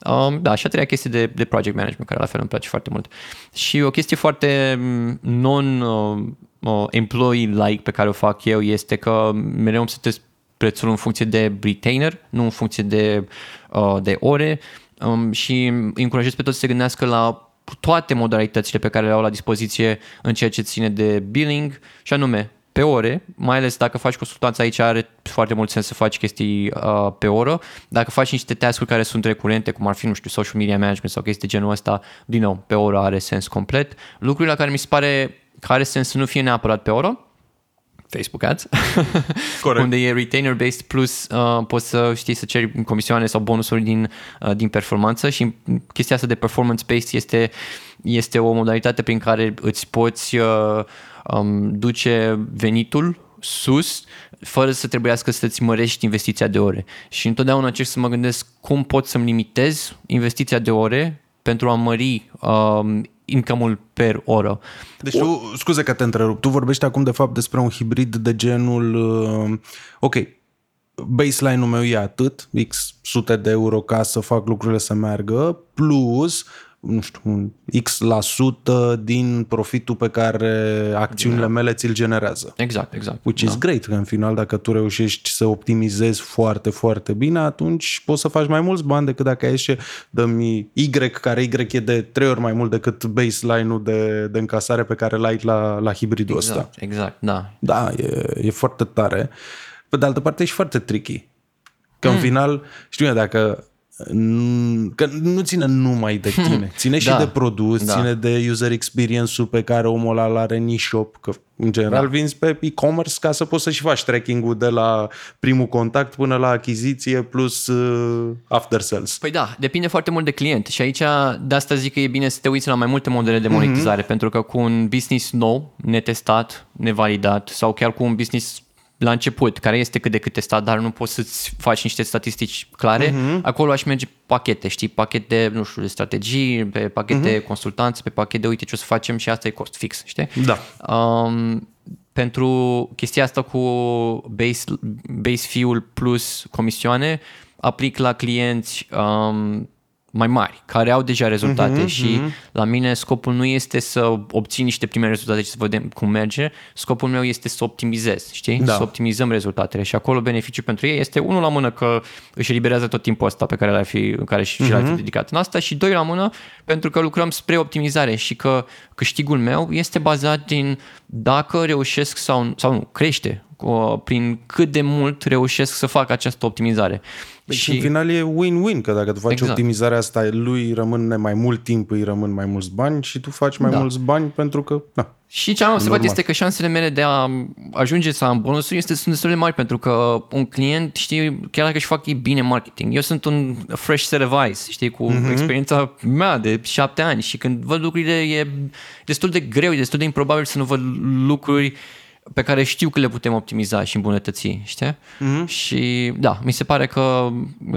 Um, da, și a treia chestie de, de project management, care la fel îmi place foarte mult. Și o chestie foarte mm, non-employee-like pe care o fac eu este că mereu îmi setez prețul în funcție de retainer, nu în funcție de, uh, de ore um, și îi încurajez pe toți să se gândească la toate modalitățile pe care le au la dispoziție în ceea ce ține de billing și anume pe ore, mai ales dacă faci consultanță aici are foarte mult sens să faci chestii uh, pe oră. Dacă faci niște task-uri care sunt recurente, cum ar fi, nu știu, social media management sau chestii de genul ăsta, din nou, pe oră are sens complet. Lucrurile la care mi se pare că are sens să nu fie neapărat pe oră, Facebook Ads, Corect. unde e retainer-based plus uh, poți să știi să ceri comisioane sau bonusuri din, uh, din performanță și chestia asta de performance-based este, este o modalitate prin care îți poți uh, um, duce venitul sus fără să trebuiască să-ți mărești investiția de ore. Și întotdeauna încerc să mă gândesc cum pot să-mi limitez investiția de ore pentru a mări um, income-ul per oră. Deci tu, scuze că te întrerup, tu vorbești acum de fapt despre un hibrid de genul, uh, ok, baseline-ul meu e atât, x sute de euro ca să fac lucrurile să meargă, plus, nu știu, un x la sută din profitul pe care acțiunile mele ți-l generează. Exact, exact. Which is great, că în final dacă tu reușești să optimizezi foarte, foarte bine, atunci poți să faci mai mulți bani decât dacă ai și dă-mi Y, care Y e de trei ori mai mult decât baseline-ul de, de încasare pe care l-ai la, la hibridul ăsta. Exact, exact, da. Da, e, e foarte tare. Pe de altă parte e și foarte tricky. Că în final, știu eu, dacă că nu ține numai de tine, ține și Da. de produs, Da. ține de user experience-ul pe care omul ăla îl are în e-shop, că în general da. vinzi pe e-commerce ca să poți să și faci tracking-ul de la primul contact până la achiziție plus uh, after sales. Păi da, depinde foarte mult de client și aici de asta zic că e bine să te uiți la mai multe modele de monetizare, mm-hmm. pentru că cu un business nou, netestat, nevalidat sau chiar cu un business la început, care este cât de cât testat, dar nu poți să-ți faci niște statistici clare, uh-huh. acolo aș merge pachete, știi, pachet de, nu știu, de strategii, pe pachet uh-huh. de consultanță, pe pachet de uite ce o să facem și asta e cost fix, știi? Da. Um, pentru chestia asta cu base, base fee-ul plus comisioane, aplic la clienți um, mai mari, care au deja rezultate uh-huh, și uh-huh. la mine scopul nu este să obțin niște prime rezultate și să vedem cum merge, scopul meu este să optimizez, știi? Da. Să optimizăm rezultatele și acolo beneficiul pentru ei este unul la mână că își eliberează tot timpul ăsta pe care l-ar fi, care și uh-huh. l-ar fi dedicat în asta și doi la mână pentru că lucrăm spre optimizare și că câștigul meu este bazat din dacă reușesc sau, sau nu, crește cu- prin cât de mult reușesc să fac această optimizare. Deci și în final e win-win, că dacă tu faci Exact. optimizarea asta, lui rămâne mai mult timp, îi rămân mai mulți bani și tu faci mai Da. mulți bani pentru că, na, Și ce am observat Normal. este că șansele mele de a ajunge să am bonusuri este, sunt destul de mari pentru că un client, știi, chiar dacă își fac ei bine marketing, eu sunt un fresh set of eyes, știi, cu Mhm. mm-hmm. experiența mea de șapte ani și când văd lucrurile e destul de greu, e destul de improbabil să nu văd lucruri pe care știu că le putem optimiza și îmbunătăți, știi? Mhm. Mm-hmm. Și da, mi se pare că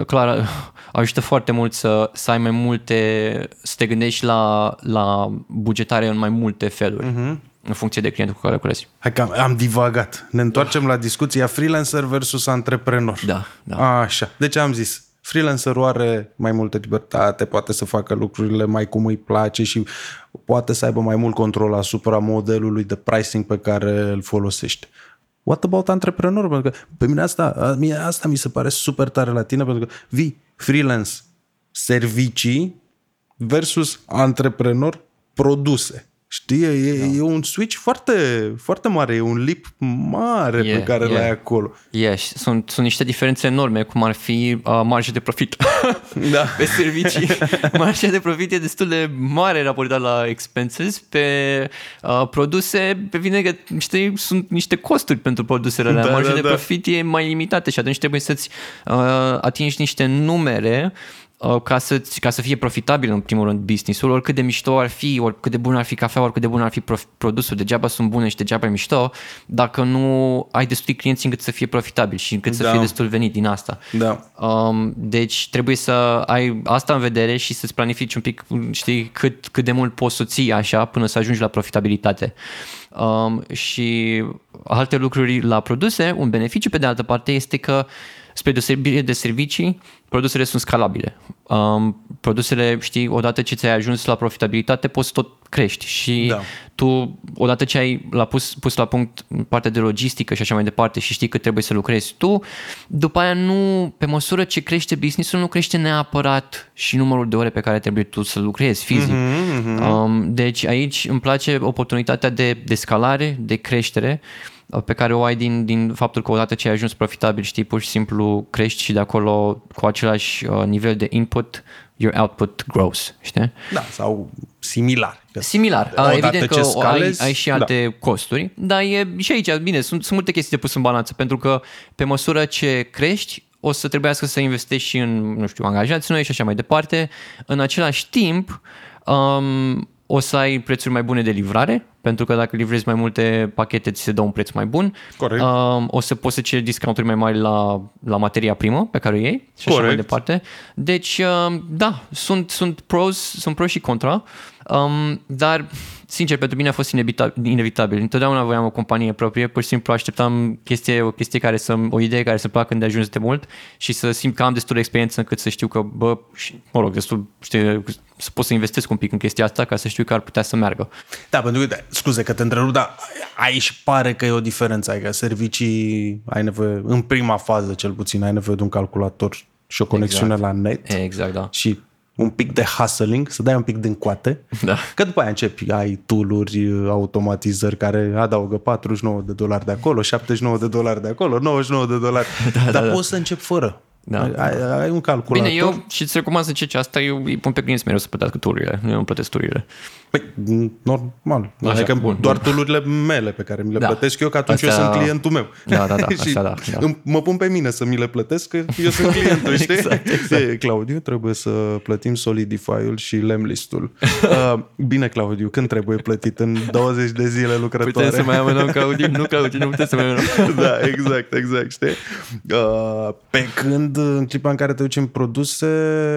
clar ajută foarte mult să, să ai mai multe, să te gândești la, la bugetare în mai multe feluri. Mm-hmm în funcție de clientul cu care lucrezi. hai că am, am divagat. Ne întoarcem la discuția freelancer versus antreprenor. Da, da. Așa. Deci am zis, freelancerul are mai multă libertate, poate să facă lucrurile mai cum îi place și poate să aibă mai mult control asupra modelului de pricing pe care îl folosește. What about antreprenor? Pentru că pe mine asta, mie asta mi se pare super tare la tine, pentru că vii freelance, servicii versus antreprenor, produse. Știi, e, da. e un switch foarte, foarte mare, e un leap mare E, pe care e. l-ai acolo. Yeah, și sunt, sunt niște diferențe enorme, cum ar fi uh, marja de profit Da. pe servicii. marja de profit e destul de mare raportat la expenses. Pe uh, produse, pe vine că știi, sunt niște costuri pentru produsele alea. Da, marja da, de da. profit e mai limitată și atunci trebuie să-ți uh, atingi niște numere uh, ca să, ca să fie profitabil în primul rând business-ul, oricât de mișto ar fi, oricât de bun ar fi cafea, oricât de bun ar fi prof- produsul, degeaba sunt bune și degeaba e mișto, dacă nu ai destui clienți încât să fie profitabil și încât să Da. fie destul venit din asta. Da. Um, deci trebuie să ai asta în vedere și să-ți planifici un pic, știi, cât, cât de mult poți să ții așa până să ajungi la profitabilitate. Um, și alte lucruri la produse, un beneficiu pe de altă parte este că spre deosebire de servicii, produsele sunt scalabile. Um, produsele, știi, odată ce ți-ai ajuns la profitabilitate, poți tot crești și Da. tu, odată ce ai la pus, pus la punct partea de logistică și așa mai departe și știi că trebuie să lucrezi tu, după aia nu, pe măsură ce crește business-ul, nu crește neapărat și numărul de ore pe care trebuie tu să lucrezi fizic. Mm-hmm. Um, deci aici îmi place oportunitatea de, de scalare, de creștere, uh, pe care o ai din, din faptul că odată ce ai ajuns profitabil, știi, pur și simplu crești și de acolo cu același uh, nivel de input, your output grows, știi? Da, sau similar. Că Similar. Odată Evident ce că scalezi, ai, ai și da. alte costuri, dar e și aici, bine, sunt, sunt multe chestii de pus în balanță, pentru că pe măsură ce crești, o să trebuiască să investești și în, nu știu, angajați noi și așa mai departe. În același timp, um, o să ai prețuri mai bune de livrare, pentru că dacă livrezi mai multe pachete, ți se dă un preț mai bun. Corect. Um, o să poți să ceri discounturi mai mari la, la materia primă pe care o iei și așa mai Corect. departe. Deci, um, da, sunt, sunt pros, sunt pros și contra, um, dar, sincer, pentru mine a fost inevitabil. inevitabil. Întotdeauna voiam o companie proprie, pur și simplu așteptam chestie, o chestie care să o idee care să placă de ajuns de mult și să simt că am destul de experiență încât să știu că, bă, și, mă rog, destul, știu, să pot să investesc un pic în chestia asta ca să știu că ar putea să meargă. Da, pentru că, da, scuze că te întrerup, dar aici pare că e o diferență. Adică servicii, ai nevoie, în prima fază cel puțin, ai nevoie de un calculator și o conexiune Exact. la net Exact, da. și un pic de hustling, să dai un pic din coate. Da. Că după aia începi, ai tool-uri, automatizări care adaugă 49 de dolari de acolo, 79 de dolari de acolo, 99 de dolari. Da, Dar da. poți să începi fără. Da. Ai, ai un calculator. Bine, eu și îți recomand să încerci asta, eu îi pun pe clienți mereu să plătească tururile, eu nu plătesc tururile. Păi, normal. Așa, adică bun, doar bun. tulurile mele pe care mi le Da. plătesc eu, că atunci eu Astea- sunt clientul meu. Da, da, da, și astea da, da. îmi- mă pun pe mine să mi le plătesc, că eu sunt clientul, știi? Exact, exact. E, Claudiu, trebuie să plătim Solidify-ul și Lemlist-ul. Uh, bine, Claudiu, când trebuie plătit? În 20 de zile lucrătoare? Putem să mai amânăm Claudiu? Nu, Claudiu, nu putem să mai amânăm. da, exact, exact, știi? Uh, pe când în clipa în care te duci în produse,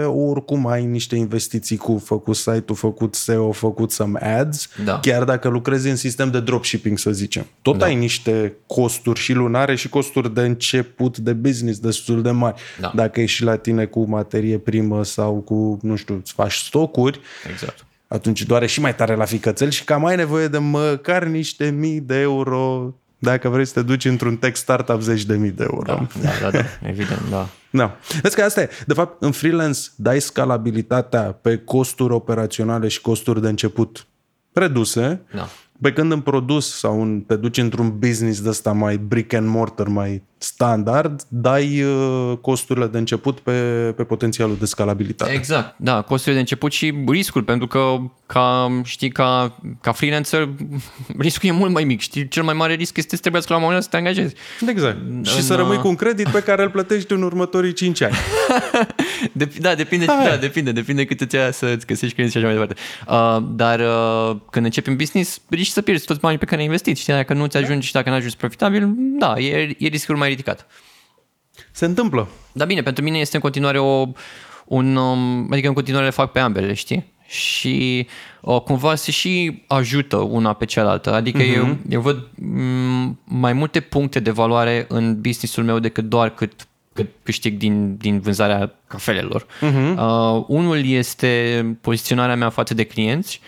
oricum ai niște investiții cu făcut site-ul, făcut SEO, făcut some ads, Da. chiar dacă lucrezi în sistem de dropshipping, să zicem. Tot Da. ai niște costuri și lunare și costuri de început de business destul de mari. Da. Dacă ești și la tine cu materie primă sau cu, nu știu, îți faci stocuri, Exact. atunci doare și mai tare la ficățel și cam ai nevoie de măcar niște mii de euro dacă vrei să te duci într-un tech startup zeci de mii de euro. Da, da, da, da, evident, da. Da. Vezi că asta e. De fapt, în freelance dai scalabilitatea pe costuri operaționale și costuri de început reduse, Da. pe când în produs sau în, te duci într-un business de ăsta mai brick and mortar, mai standard, dai uh, costurile de început pe, pe potențialul de scalabilitate. Exact, da, costurile de început și riscul, pentru că ca, știi, ca, ca freelancer riscul e mult mai mic, știi, cel mai mare risc este să trebuiască la un moment dat să te angajezi. Exact. Și În, să rămâi uh, cu un credit pe care îl plătești în următorii 5 ani. Dep- da, depinde, da, depinde, depinde cât îți ia să-ți găsești clienți și așa mai departe. Uh, dar uh, când începi un business, riști să pierzi toți banii pe care ai investit. Știi, dacă nu ți ajungi și dacă nu ajungi profitabil, da, e, e riscul mai ridicat. Se întâmplă. Dar bine, pentru mine este în continuare o, un, um, adică în continuare le fac pe ambele, știi? Și uh, cumva se și ajută una pe cealaltă. Adică uh-huh. eu, eu văd m- mai multe puncte de valoare în businessul meu decât doar cât, cât câștig din, din vânzarea cafelelor. Uh-huh. Uh, unul este poziționarea mea față de clienți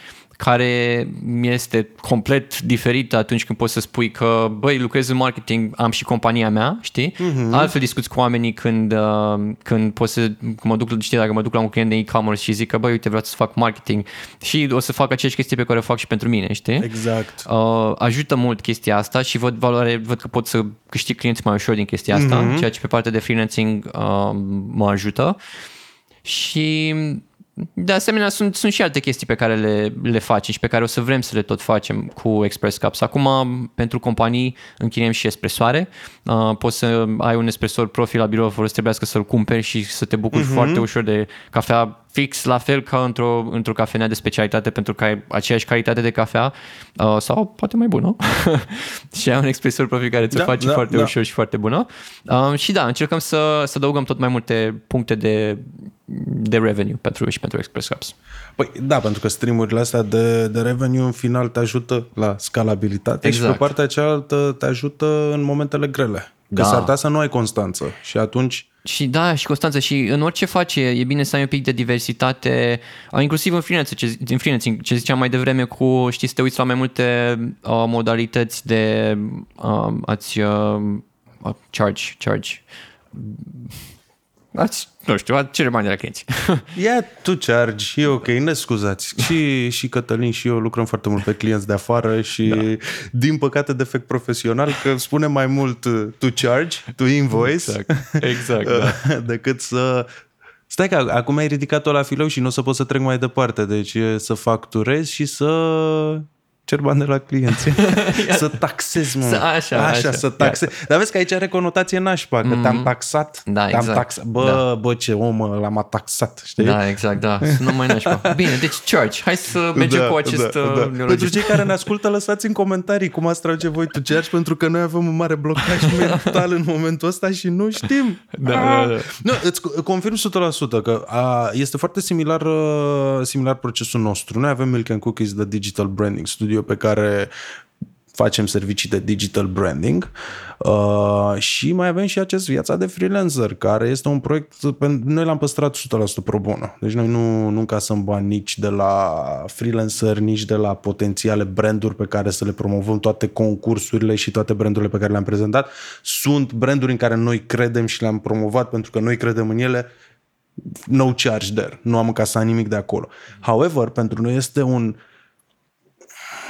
care este complet diferită atunci când poți să spui că, băi, lucrez în marketing, am și compania mea, știi? Uh-huh. Altfel discuți cu oamenii când, uh, când poți să, când mă duc, știi, dacă mă duc la un client de e-commerce și zic că, băi, uite, vreau să fac marketing și o să fac aceeași chestii pe care o fac și pentru mine, știi? Exact. Uh, ajută mult chestia asta și văd valoare, văd că pot să câștig clienți mai ușor din chestia asta, mm-hmm. ceea ce pe partea de freelancing uh, mă ajută. Și de asemenea, sunt, sunt și alte chestii pe care le, le facem și pe care o să vrem să le tot facem cu Express Cups. Acum, pentru companii, închiriem și espresoare. Uh, poți să ai un espresor profil la birou fără să trebuiască să-l cumperi și să te bucuri uh-huh. foarte ușor de cafea fix la fel ca într-o, într-o cafenea de specialitate pentru că ai aceeași calitate de cafea uh, sau poate mai bună și ai un expresor profil care ți-o da, face da, foarte da. ușor și foarte bună uh, și da, încercăm să, să adăugăm tot mai multe puncte de, de revenue pentru și pentru Express Cups. Păi da, pentru că streamurile astea de, de revenue în final te ajută la scalabilitate exact. și pe partea cealaltă te ajută în momentele grele. Că da. s-ar putea să nu ai constanță și atunci și da, și Constanță, și în orice faci e bine să ai un pic de diversitate, inclusiv în freelancing, ce, în freelancing, ce ziceam mai devreme cu, știi, să te uiți la mai multe uh, modalități de uh, a-ți uh, charge, charge Ați, nu știu, ați cere bani de la clienți. Ia tu charge, e ok, ne scuzați. Și, și Cătălin și eu lucrăm foarte mult pe clienți de afară și da. din păcate defect profesional că spune mai mult to charge, to invoice exact, exact da. decât să Stai că acum ai ridicat-o la filou și nu o să pot să trec mai departe. Deci să facturez și să cer bani de la clienți. să taxezi, mă. Să, așa, așa, așa, să taxezi. Dar vezi că aici are conotație nașpa, că mm-hmm. te-am taxat. Da, te-am exact. taxat. Bă, da. bă, ce om l-am taxat, știi? Da, exact, da. Sună mai nașpa. Bine, deci charge. Hai să mergem da, cu acest da, uh, da. Pentru cei care ne ascultă, lăsați în comentarii cum ați trage voi tu charge, pentru că noi avem un mare blocaj mental în momentul ăsta și nu știm. Da, da, da. Nu, îți confirm 100% că a, este foarte similar, uh, similar procesul nostru. Noi avem Milk and Cookies de Digital Branding Studio pe care facem servicii de digital branding uh, și mai avem și acest viața de freelancer, care este un proiect, noi l-am păstrat 100% pro bono. Deci noi nu, nu încasăm bani nici de la freelancer, nici de la potențiale branduri pe care să le promovăm toate concursurile și toate brandurile pe care le-am prezentat. Sunt branduri în care noi credem și le-am promovat pentru că noi credem în ele, no charge there. Nu am încasat nimic de acolo. However, pentru noi este un uh,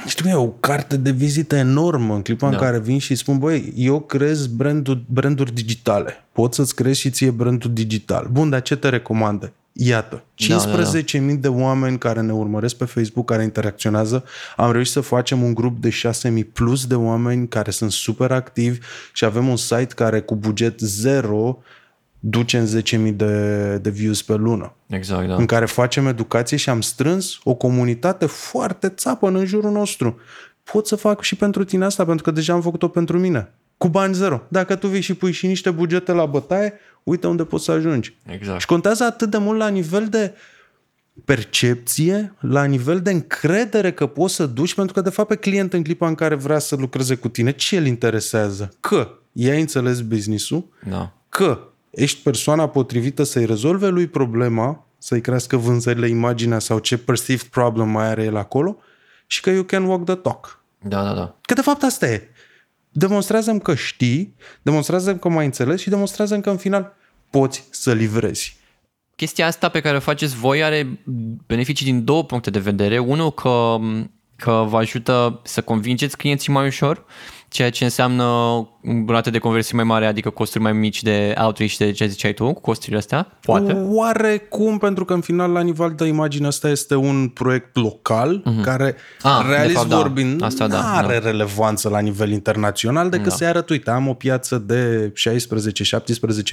știu e o carte de vizită enormă în clipa da. în care vin și spun, băi, eu crez branduri, branduri digitale. Pot să-ți crezi și ție brandul digital. Bun, dar ce te recomandă? Iată, 15.000 da, da, da. de oameni care ne urmăresc pe Facebook, care interacționează. Am reușit să facem un grup de 6.000 plus de oameni care sunt super activi și avem un site care cu buget zero duce în 10.000 de, de views pe lună. Exact, da. În care facem educație și am strâns o comunitate foarte țapă în jurul nostru. Pot să fac și pentru tine asta, pentru că deja am făcut-o pentru mine. Cu bani zero. Dacă tu vii și pui și niște bugete la bătaie, uite unde poți să ajungi. Exact. Și contează atât de mult la nivel de percepție, la nivel de încredere că poți să duci, pentru că de fapt pe client în clipa în care vrea să lucreze cu tine, ce îl interesează? Că i-ai înțeles business-ul, da. că ești persoana potrivită să-i rezolve lui problema, să-i crească vânzările, imaginea sau ce perceived problem mai are el acolo și că you can walk the talk. Da, da, da. Că de fapt asta e. demonstrează că știi, demonstrează că mai înțeles și demonstrează că în final poți să livrezi. Chestia asta pe care o faceți voi are beneficii din două puncte de vedere. Unul că, că vă ajută să convingeți clienții mai ușor ceea ce înseamnă rată de conversie mai mare, adică costuri mai mici de outreach de ce ziceai tu, cu costurile astea? Poate. Oarecum, pentru că în final la nivel de imagine asta este un proiect local uh-huh. care, ah, realist fapt, da. vorbind, da. Asta, da, are da. relevanță la nivel internațional decât da. să arăt, uite, am o piață de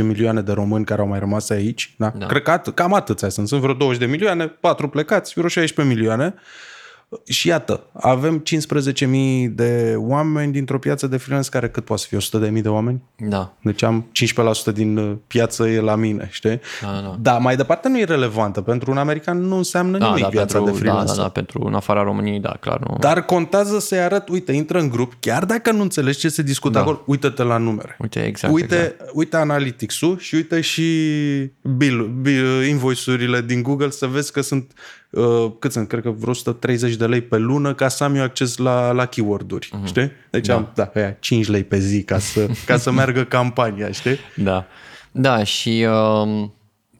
16-17 milioane de români care au mai rămas aici. Da? Da. Cred că cam atâția sunt. Sunt vreo 20 de milioane, 4 plecați, vreo 16 milioane. Și iată, avem 15.000 de oameni dintr-o piață de freelance care cât poate să fie 100.000 de oameni? Da. Deci am 15% din uh, piață e la mine, știi? Da, da. da, mai departe nu e relevantă. Pentru un american nu înseamnă da, nimic da, piața pentru, de freelance. Da, da, da, pentru în afara României, da, clar. Nu. Dar contează să-i arăt, uite, intră în grup, chiar dacă nu înțelegi ce se discută da. acolo, uită-te la numere. Uite, exact. Uite, exact. uite analytics-ul și uite și bill, bill, invoice-urile din Google să vezi că sunt uh, cât sunt, cred că vreo 130 de lei pe lună ca să am eu acces la, la keyword-uri, uh-huh. știi? Deci da. am, da, aia, 5 lei pe zi ca să, ca să meargă campania, știi? Da, da și... Uh...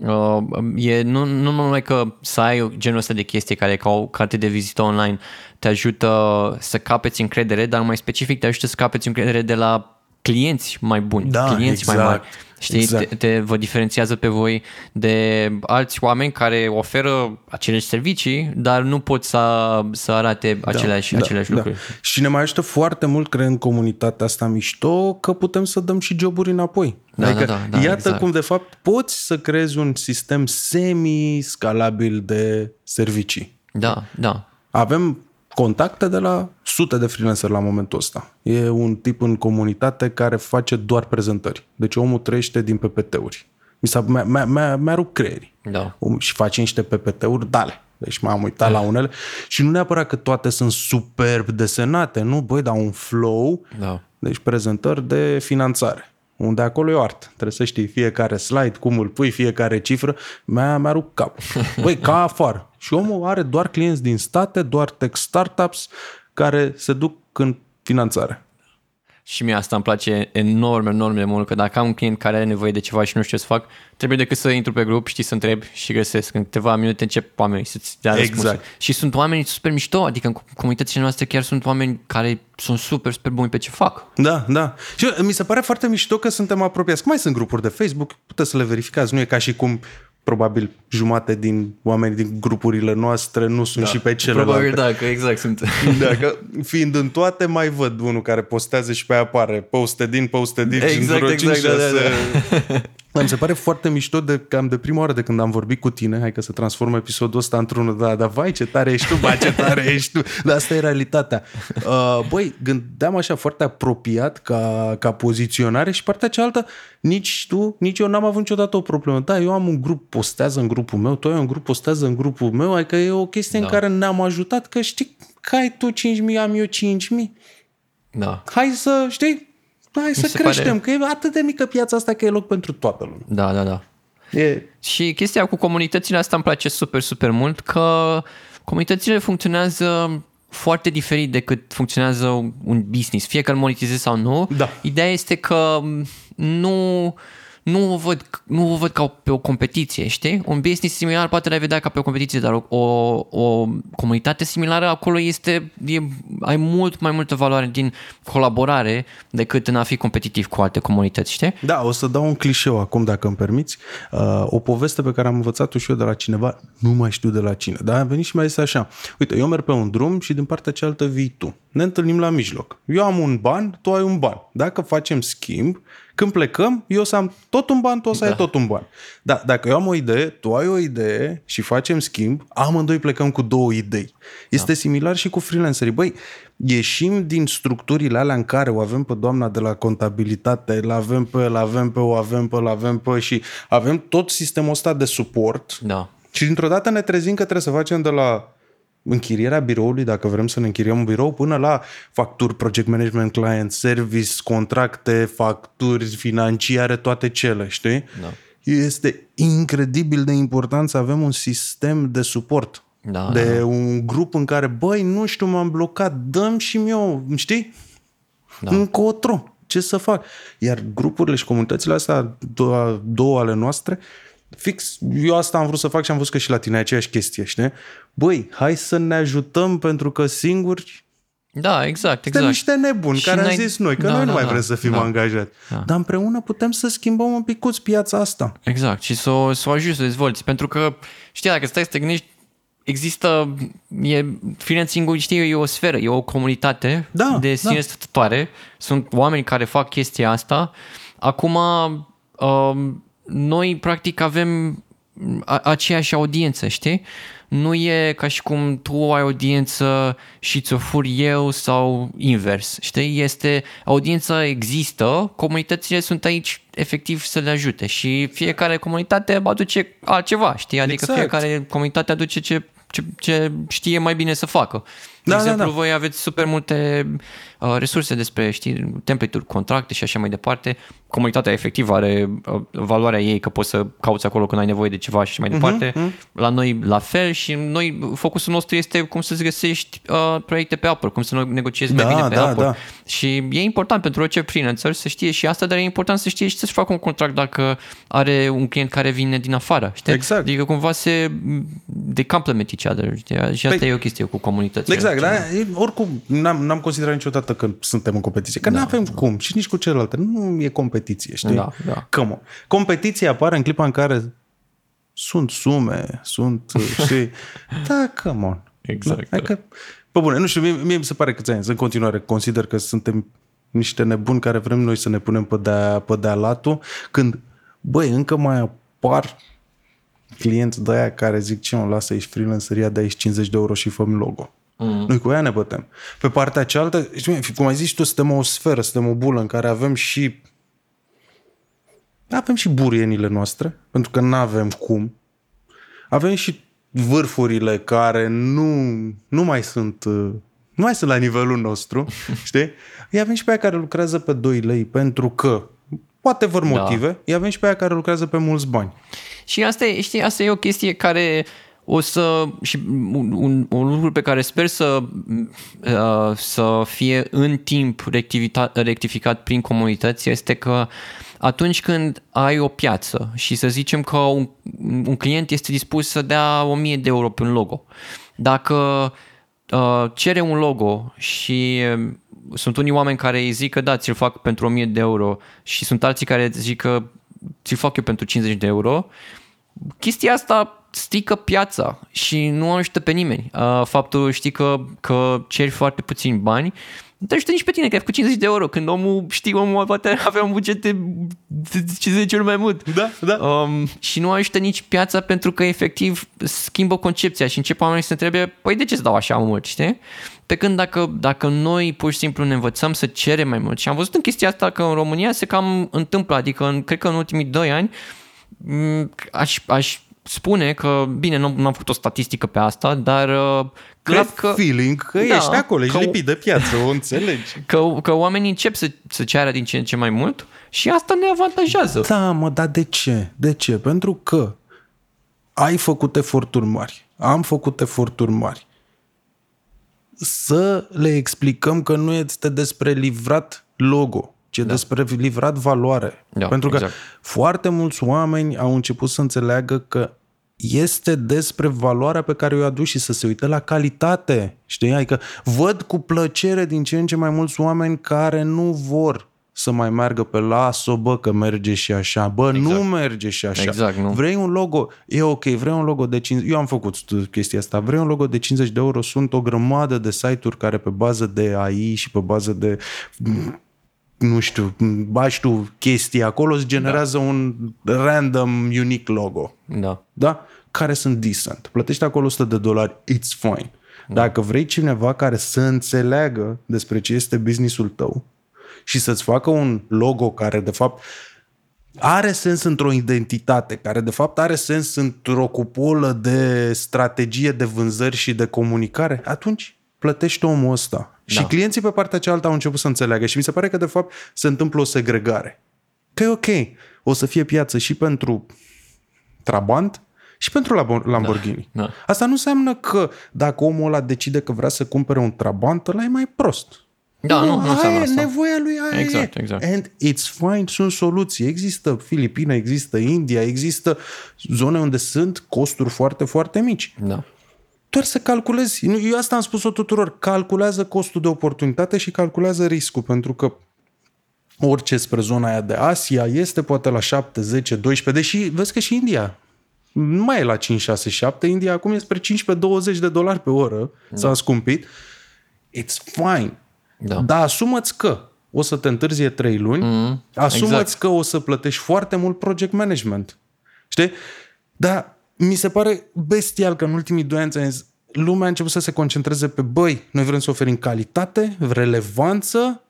Uh, e nu, nu numai că să ai genul ăsta de chestii care ca o carte de vizită online te ajută să capeți încredere, dar mai specific te ajută să capeți încredere de la clienți mai buni, Da, clienți mai exact, mari. Știi, exact. te, te vă diferențiază pe voi de alți oameni care oferă aceleași servicii, dar nu pot să, să arate aceleași, aceleași lucruri. Și ne mai ajută foarte mult, cred, în comunitatea asta mișto, că putem să dăm și joburi înapoi. Da, adică, da, da, da, iată exact. cum, de fapt, poți să creezi un sistem semi-scalabil de servicii. Da, da. Avem contacte de la sute de freelancer la momentul ăsta. E un tip în comunitate care face doar prezentări. Deci omul trăiește din PPT-uri. Mi s-a, mi-a, mi-a, mi-a, mi-a rupt creierii. Da. Om- Și face niște PPT-uri, dale. Deci m-am uitat la unele și nu neapărat că toate sunt superb desenate, nu? Băi, dar un flow, Da. deci prezentări de finanțare. Unde acolo e o artă. Trebuie să știi fiecare slide, cum îl pui, fiecare cifră. Mi-a, mi-a rupt capul. Băi, ca afară. Și omul are doar clienți din state, doar tech startups care se duc în finanțare. Și mie asta îmi place enorm, enorm de mult, că dacă am un client care are nevoie de ceva și nu știu ce să fac, trebuie decât să intru pe grup, știi, să întreb și găsesc. În câteva minute încep oamenii să-ți dea Exact. răspunsuri. Și sunt oameni super mișto, adică în comunitățile noastre chiar sunt oameni care sunt super, super buni pe ce fac. Da, da. Și mi se pare foarte mișto că suntem apropiați. Că mai sunt grupuri de Facebook, puteți să le verificați. Nu e ca și cum probabil jumate din oameni din grupurile noastre nu sunt da. și pe celelalte. Probabil da, că exact sunt. Da, că fiind în toate, mai văd unul care postează și pe aia apare poste din, poste din și Exact, într-o exact, 5, da, da, 6. Da, mi se pare foarte mișto de cam de prima oară de când am vorbit cu tine, hai că să transform episodul ăsta într-unul, da, da, vai ce tare ești tu, ba ce tare ești tu, dar asta e realitatea. Uh, băi, gândeam așa foarte apropiat ca, ca poziționare și partea cealaltă, nici tu, nici eu n-am avut niciodată o problemă. Da, eu am un grup, postează în grupul meu, tu ai un grup, postează în grupul meu, adică e o chestie da. în care ne-am ajutat, că știi că ai tu 5.000, am eu 5.000 Da, hai să, știi, hai să se creștem, pare- că e atât de mică piața asta că e loc pentru toată lumea. da, da, da. E, Și chestia cu comunitățile asta îmi place super, super mult că comunitățile funcționează foarte diferit decât funcționează un business, fie că îl monetizezi sau nu. Da. Ideea este că nu, nu, o văd, nu o văd ca pe o competiție, știi? Un business similar poate l-ai vedea ca pe o competiție, dar o, o, o comunitate similară acolo este, e, ai mult mai multă valoare din colaborare decât în a fi competitiv cu alte comunități, știi? da, o să dau un clișeu acum, dacă îmi permiți. Uh, o poveste pe care am învățat-o și eu de la cineva, nu mai știu de la cine, dar a venit și mi-a zis așa, uite, eu merg pe un drum și din partea cealaltă vii tu. Ne întâlnim la mijloc. Eu am un ban, tu ai un ban. Dacă facem schimb, când plecăm, eu o să am tot un ban, tu o să da. ai tot un ban. Da, dacă eu am o idee, tu ai o idee și facem schimb, amândoi plecăm cu două idei. Este da. similar și cu freelancerii. Băi, ieșim din structurile alea în care o avem pe doamna de la contabilitate, îl avem pe îl avem pe o avem pe îl avem pe și avem tot sistemul ăsta de suport Da. și dintr-o dată ne trezim că trebuie să facem de la închirierea biroului, dacă vrem să ne închiriem un birou, până la facturi, project management, client service, contracte, facturi financiare, toate cele, știi? Da. Este incredibil de important să avem un sistem de suport. Da, de da. un grup în care, băi, nu știu, m-am blocat, dăm și eu, știi? Da. Încotro. Ce să fac? Iar grupurile și comunitățile astea, două, două ale noastre, fix, eu asta am vrut să fac și am văzut că și la tine e aceeași chestie, știi? Băi, hai să ne ajutăm pentru că singuri Da, exact, suntem exact. niște nebuni Și care am n-ai- zis noi, că Da, noi nu da, mai da. vrem să fim Da. angajați. Da. Dar împreună putem să schimbăm un picuț piața asta. Exact, și să o, să o ajuți să o dezvolți. Pentru că, știi, dacă stai să te gândești, există, e, freelancing-ul, știi, e o sferă, e o comunitate Da, de sine da. stătătoare. Sunt oameni care fac chestia asta. Acum, um, noi, practic, avem a, aceeași audiență, știi? Nu e ca și cum tu ai audiență și ți-o fur eu sau invers, știi? Este, audiența există, comunitățile sunt aici efectiv să le ajute și fiecare comunitate aduce altceva, știi? Adică Exact. fiecare comunitate aduce ce, ce, ce știe mai bine să facă. De Da, da, exemplu, da. voi aveți super multe uh, resurse despre, știi, template-uri, contracte și așa mai departe. Comunitatea efectiv are uh, valoarea ei că poți să cauți acolo când ai nevoie de ceva și așa mai departe. La noi la fel și noi, focusul nostru este cum să-ți găsești uh, proiecte pe Upwork, cum să negociezi mai Da, bine pe da, Upwork. da. Și e important pentru orice freelancer să știe și asta, dar e important să știe și să-și facă un contract dacă are un client care vine din afară. Știi? Exact. Adică cumva se de complement each other. Știi? Și asta Păi- e o chestie cu comunitățile. Exact. Exact, da? E- oricum, n-am, n-am considerat niciodată că suntem în competiție, că da, nu avem cum și nici cu celelalte. Nu e competiție, știi? Da, da. Come on. Competiția apare în clipa în care sunt sume, sunt, știi? Da, come on. Exact, Da, adică, pe bune, nu știu, mie, mie mi se pare că ți în continuare consider că suntem niște nebuni care vrem noi să ne punem pe de-a, pe de-a latul, când, băi, încă mai apar clienți de aia care zic ce mă lasă aici freelanceria de aici 50 de euro și fă logo. Mm. Noi cu ea ne bătem. Pe partea cealaltă, știi, cum ai zis tu, suntem o sferă, suntem o bulă în care avem și avem și burienile noastre, pentru că nu avem cum. Avem și vârfurile care nu, nu mai sunt uh, nu mai sunt la nivelul nostru, știi? Îi avem și pe aia care lucrează pe 2 lei pentru că poate vor motive, da. îi avem și pe aia care lucrează pe mulți bani. Și asta e, știi, asta e o chestie care o să, și un, un, un lucru pe care sper să, uh, să fie în timp rectificat, rectificat prin comunități este că atunci când ai o piață și să zicem că un, un client este dispus să dea 1000 de euro pe un logo, dacă uh, cere un logo și uh, sunt unii oameni care îi zic că da, ți-l fac pentru 1000 de euro și sunt alții care zic că ți-l fac eu pentru 50 de euro, chestia asta strică piața și nu ajută pe nimeni. Uh, faptul, știi, că, că ceri foarte puțini bani, nu te ajută nici pe tine, că ai făcut 50 de euro, când omul, știi, omul poate avea un buget de 50 ori mai mult. Da, da. Um, și nu ajută nici piața pentru că efectiv schimbă concepția și încep oamenii să se întrebe, păi de ce îți dau așa mult, știi? Pe când dacă, dacă noi pur și simplu ne învățăm să cerem mai mult și am văzut în chestia asta că în România se cam întâmplă, adică în, cred că în ultimii 2 ani m, aș, aș spune că, bine, nu, nu am făcut o statistică pe asta, dar uh, cred Cred că, feeling că Da, ești acolo, ești că- lipit de piață, o înțelegi. că, că oamenii încep să, să ceară din ce în ce mai mult și asta ne avantajează. Da, mă, dar de ce? De ce? Pentru că ai făcut eforturi mari, am făcut eforturi mari. Să le explicăm că nu este despre livrat logo, ci da. despre livrat valoare. Da, Pentru că exact. foarte mulți oameni au început să înțeleagă că este despre valoarea pe care o aduci și să se uite la calitate. Știi? Adică văd cu plăcere din ce în ce mai mulți oameni care nu vor să mai meargă pe laso, bă, că merge și așa. Bă, exact. nu merge și așa. Exact, nu. Vrei un logo? E ok, vrei un logo de 50... Eu am făcut chestia asta. Vrei un logo de 50 de euro? Sunt o grămadă de site-uri care pe bază de AI și pe bază de nu știu, bași tu chestii acolo, îți generează da. un random unique logo Da. da? care sunt decent. Plătești acolo 100 de dolari, it's fine. Dacă vrei cineva care să înțeleagă despre ce este businessul tău și să-ți facă un logo care de fapt are sens într-o identitate, care de fapt are sens într-o cupolă de strategie de vânzări și de comunicare, atunci plătești omul ăsta. Da. Și clienții pe partea cealaltă au început să înțeleagă și mi se pare că de fapt se întâmplă o segregare. Că e ok, o să fie piață și pentru Trabant și pentru Labo- Lamborghini. da. Asta nu înseamnă că dacă omul ăla decide că vrea să cumpere un Trabant, ăla e mai prost. Da, nu, nu aia înseamnă e asta. nevoia lui aia Exact, e. exact. And it's fine, sunt soluții. Există Filipina, există India, există zone unde sunt costuri foarte, foarte mici. Da. Doar să calculezi. Nu, Eu asta am spus-o tuturor. Calculează costul de oportunitate și calculează riscul, pentru că orice spre zona aia de Asia este poate la 7, 10, 12, deși vezi că și India nu mai e la 5, 6, 7, India acum e spre 15-20 de dolari pe oră, da. s-a scumpit. It's fine. Da. Dar asumă-ți că o să te întârzie 3 luni, mm, asumă-ți exact. că o să plătești foarte mult project management. Știi? Dar mi se pare bestial că în ultimii doi ani ți-am zis, lumea a început să se concentreze pe băi, noi vrem să oferim calitate, relevanță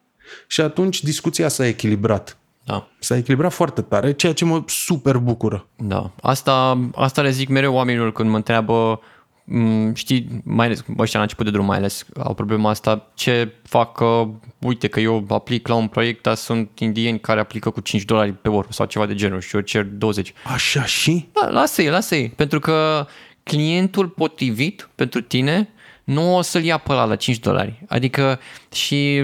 și atunci discuția s-a echilibrat. Da. S-a echilibrat foarte tare, ceea ce mă super bucură. Da, asta, asta le zic mereu oamenilor când mă întreabă, m, știi, mai ales ăștia la început de drum mai ales au problema asta, ce fac, că, uite că eu aplic la un proiect, dar sunt indieni care aplică cu 5 dolari pe oră sau ceva de genul și eu cer 20. Așa și? Da, lasă-i, lasă-i, pentru că clientul potrivit pentru tine nu o să-l ia pe ăla la 5 dolari. Adică și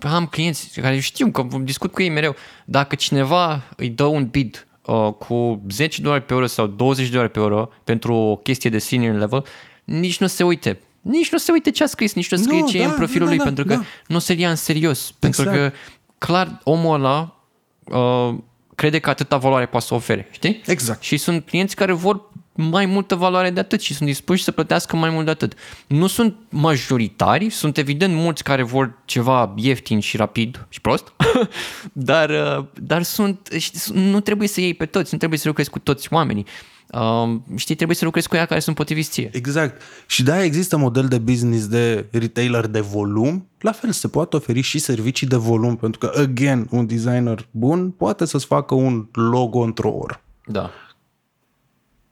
am clienți care știu că discut cu ei mereu. Dacă cineva îi dă un bid uh, cu 10 dolari pe oră sau 20 de dolari pe oră pentru o chestie de senior level, nici nu se uite. nici nu se uite ce a scris, nici nu scrie Nu, ce e da, în profilul da, lui, da, pentru că da. nu se ia în serios. Pentru Exact. că, clar, omul ăla uh, crede că atâta valoare poate să ofere, știi? Exact. Și sunt clienți care vor mai multă valoare de atât și sunt dispuși să plătească mai mult de atât. Nu sunt majoritari, sunt evident mulți care vor ceva ieftin și rapid și prost, dar, uh, dar sunt, știi, nu trebuie să iei pe toți, nu trebuie să lucrezi cu toți oamenii. Uh, știi, trebuie să lucrezi cu ea care sunt potriviți ție. Exact. Și da, există model de business de retailer de volum. La fel, se poate oferi și servicii de volum, pentru că, again, un designer bun poate să-ți facă un logo într-o oră. Da.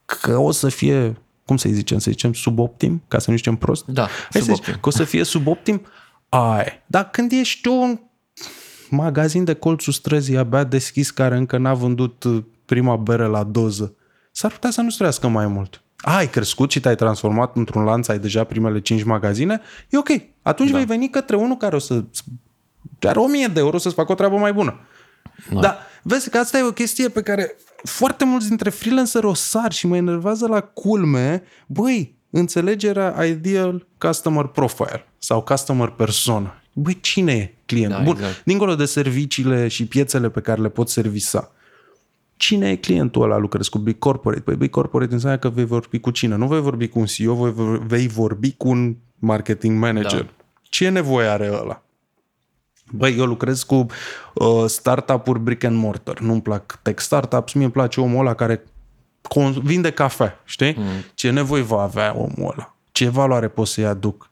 Că o să fie, cum să-i zicem, să zicem suboptim, ca să nu zicem prost? Da, Hai să suboptim. zicem că o să fie suboptim, ai. Dar când ești un magazin de colțul străzii abia deschis care încă n-a vândut uh, prima bere la doză, s-ar putea să nu-ți trăiască mai mult. Ai crescut și te-ai transformat într-un lanț, ai deja primele 5 magazine, e ok. Atunci da. vei veni către unul care o să are 1000 de euro să-ți facă o treabă mai bună. Da. Dar vezi că asta e o chestie pe care foarte mulți dintre freelanceri o sar și mă enervează la culme. Băi, înțelegerea ideal customer profile sau customer persona. Băi, cine e clientul? Da, Bun, exact. dincolo de serviciile și piețele pe care le pot servisa. Cine e clientul ăla? Lucrezi cu Big Corporate. Păi Big Corporate înseamnă că vei vorbi cu cine? Nu vei vorbi cu un CEO, vei, vei vorbi cu un marketing manager. Da. Ce nevoie are ăla? Băi, eu lucrez cu uh, startup-uri brick and mortar. Nu-mi plac tech startups, mie îmi place omul ăla care con- vinde cafea, știi? Mm. Ce nevoie va avea omul ăla? Ce valoare pot să-i aduc?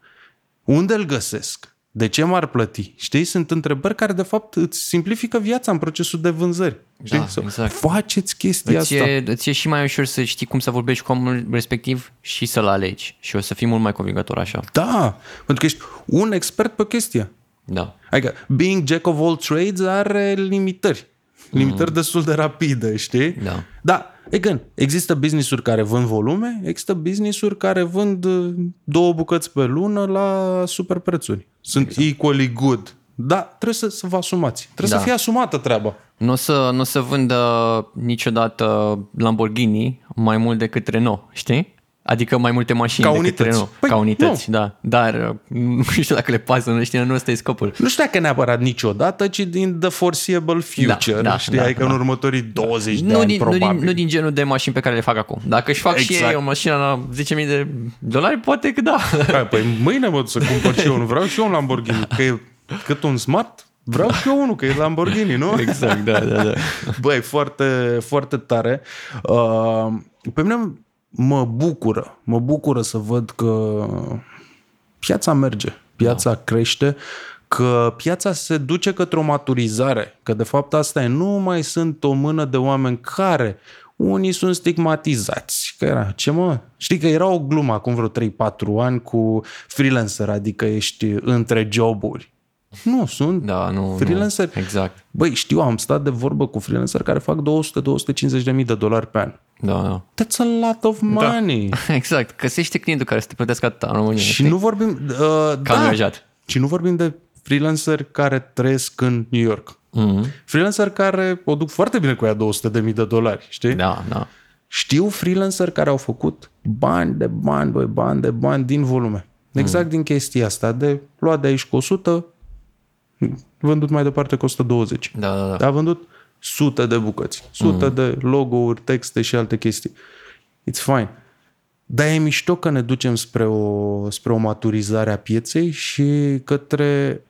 Unde îl găsesc? De ce m-ar plăti? Știi? Sunt întrebări care, de fapt, îți simplifică viața în procesul de vânzări. Știi? Da, Să exact. Faceți chestia Îți asta. e, îți e și mai ușor să știi cum să vorbești cu omul respectiv și să-l alegi. Și o să fii mult mai convingător așa. Da, pentru că ești un expert pe chestia. Da. Adică, being jack of all trades are limitări. Limitări mm. destul de rapide, știi? Da. Da, again, există business-uri care vând volume, există business-uri care vând uh, două bucăți pe lună la super prețuri. Sunt exact. equally good. Da, trebuie să, să vă asumați. Trebuie Da. să fie asumată treaba. Nu o să, nu o să vândă niciodată Lamborghini mai mult decât Renault, știi? Adică mai multe mașini Ca decât unități. Renault. Păi, Ca unități, da. Dar uh, nu știu dacă le pasă, nu știu, nu ăsta e scopul. Nu știu dacă neapărat niciodată, ci din the foreseeable future. Da, da, știi? da, adică da. în următorii 20 de Nu ani, din, nu, probabil. din, nu din genul de mașini pe care le fac acum. Dacă își fac și Exact. ei o mașină la 10.000 de dolari, poate că da. Hai, păi mâine mă duc să cumpăr și eu unul. Vreau și eu un Lamborghini. Că e cât un smart, vreau și eu unul, că e Lamborghini, nu? Exact, da, da, da. Băi, foarte, foarte tare. Uh, pe mine mă bucură, mă bucură să văd că piața merge, piața da. crește, că piața se duce către o maturizare, că de fapt asta e, nu mai sunt o mână de oameni care unii sunt stigmatizați. Că era, ce mă? Știi că era o glumă acum vreo 3-4 ani cu freelancer, adică ești între joburi. Nu, sunt Da, nu, freelancer. Nu, exact. Băi, știu, am stat de vorbă cu freelancer care fac 200-250 de mii de dolari pe an. Da, da. That's a lot of money. Da. Exact. Găsește clientul care să te plătească atâta în România. Și știi? nu vorbim... Uh, Ca da. angajat. Și nu vorbim de freelancer care trăiesc în New York. Mm-hmm. Freelancer care o duc foarte bine cu ea 200 de mii de dolari, știi? Da, da. Știu freelancer care au făcut bani de bani, băi, bani de bani din volume. Exact mm. din chestia asta, de luat de aici cu 100, vândut mai departe cu 120. Da, da, da. Dar a vândut sute de bucăți, sute mm. de logo-uri, texte și alte chestii. It's fine. Dar e mișto că ne ducem spre o, spre o maturizare a pieței și către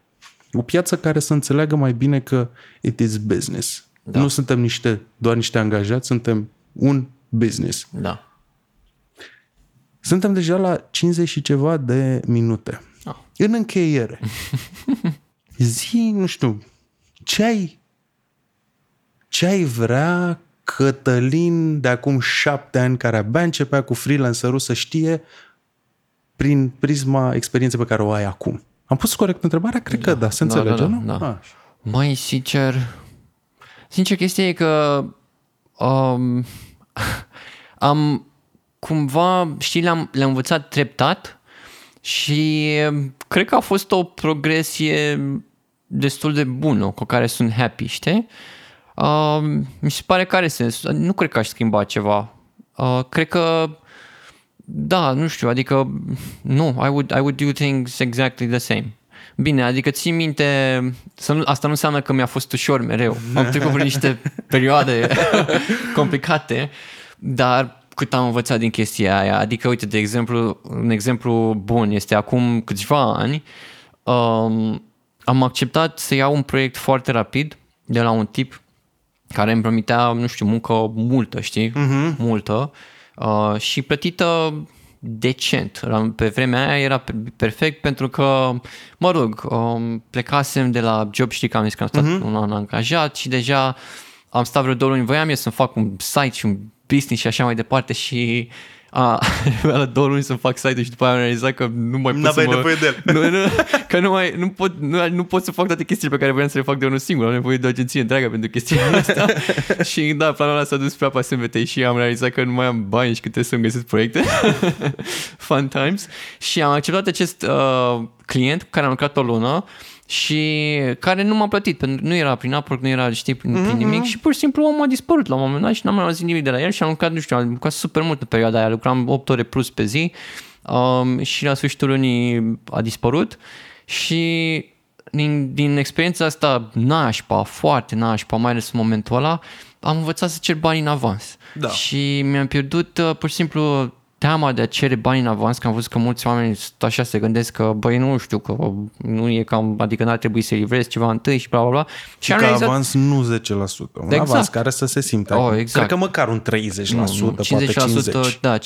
o piață care să înțeleagă mai bine că it is business. Da. Nu suntem niște, doar niște angajați, suntem un business. Da. Suntem deja la 50 și ceva de minute. Ah. În încheiere, zi, nu știu, ce ai, ce ai vrea Cătălin de acum șapte ani, care abia începea cu freelancerul, să știe prin prisma experienței pe care o ai acum? Am pus corect întrebarea? Cred că da, se Da, înțelege, da, da, nu? da. Ah. Mai sincer, sincer chestia e că um, am cumva, știi, le-am, le-am învățat treptat și cred că a fost o progresie destul de bună, cu care sunt happy, știi? Uh, mi se pare că are sens. Nu cred că aș schimba ceva. Uh, cred că da, nu știu, adică nu, I would, I would do things exactly the same. Bine, adică ții minte, să nu, asta nu înseamnă că mi-a fost ușor mereu. Am trecut prin niște perioade complicate, dar cât am învățat din chestia aia, adică uite, de exemplu, un exemplu bun este acum câțiva ani, um, am acceptat să iau un proiect foarte rapid de la un tip care îmi promitea, nu știu, muncă multă, știi? Uh-huh. Multă. Uh, și plătită decent. Pe vremea aia era perfect pentru că, mă rog, um, plecasem de la job, știi că am zis că am stat uh-huh. un an angajat și deja am stat vreo două luni, voiam eu să fac un site și un business și așa mai departe și a, la două luni să fac site-ul și după aia am realizat că nu mai pot să mă... nevoie de el. Nu, nu, că nu, mai, nu, pot, nu, nu pot să fac toate chestiile pe care voiam să le fac de unul singur. Am nevoie de o agenție întreagă pentru chestiile astea. și da, planul ăla s-a dus prea pe SMT și am realizat că nu mai am bani și că trebuie să-mi găsesc proiecte. Fun times. Și am acceptat acest uh, client cu care am lucrat o lună și care nu m-a plătit, pentru că nu era prin Upwork, nu era, știi, prin, mm-hmm. prin nimic mhm. și pur și simplu omul a dispărut la un moment dat și n-am mai auzit nimic de la el și am lucrat, nu știu, am lucrat super mult în perioada aia, lucram 8 ore plus pe zi um, și la sfârșitul lunii a dispărut și din, din experiența asta nașpa, foarte nașpa, mai ales în momentul ăla, am învățat să cer bani în avans. Da. Și mi-am pierdut uh, pur și simplu teama de a cere bani în avans, că am văzut că mulți oameni așa se gândesc că, băi, nu știu, că nu e cam, adică n-ar trebui să livrezi ceva întâi și bla, bla, bla. Și, și că realizat... avans nu 10%, un exact. avans care să se simte. Oh, exact. Cred că măcar un 30%, nu, nu, 50%, poate 50%. Da, 50%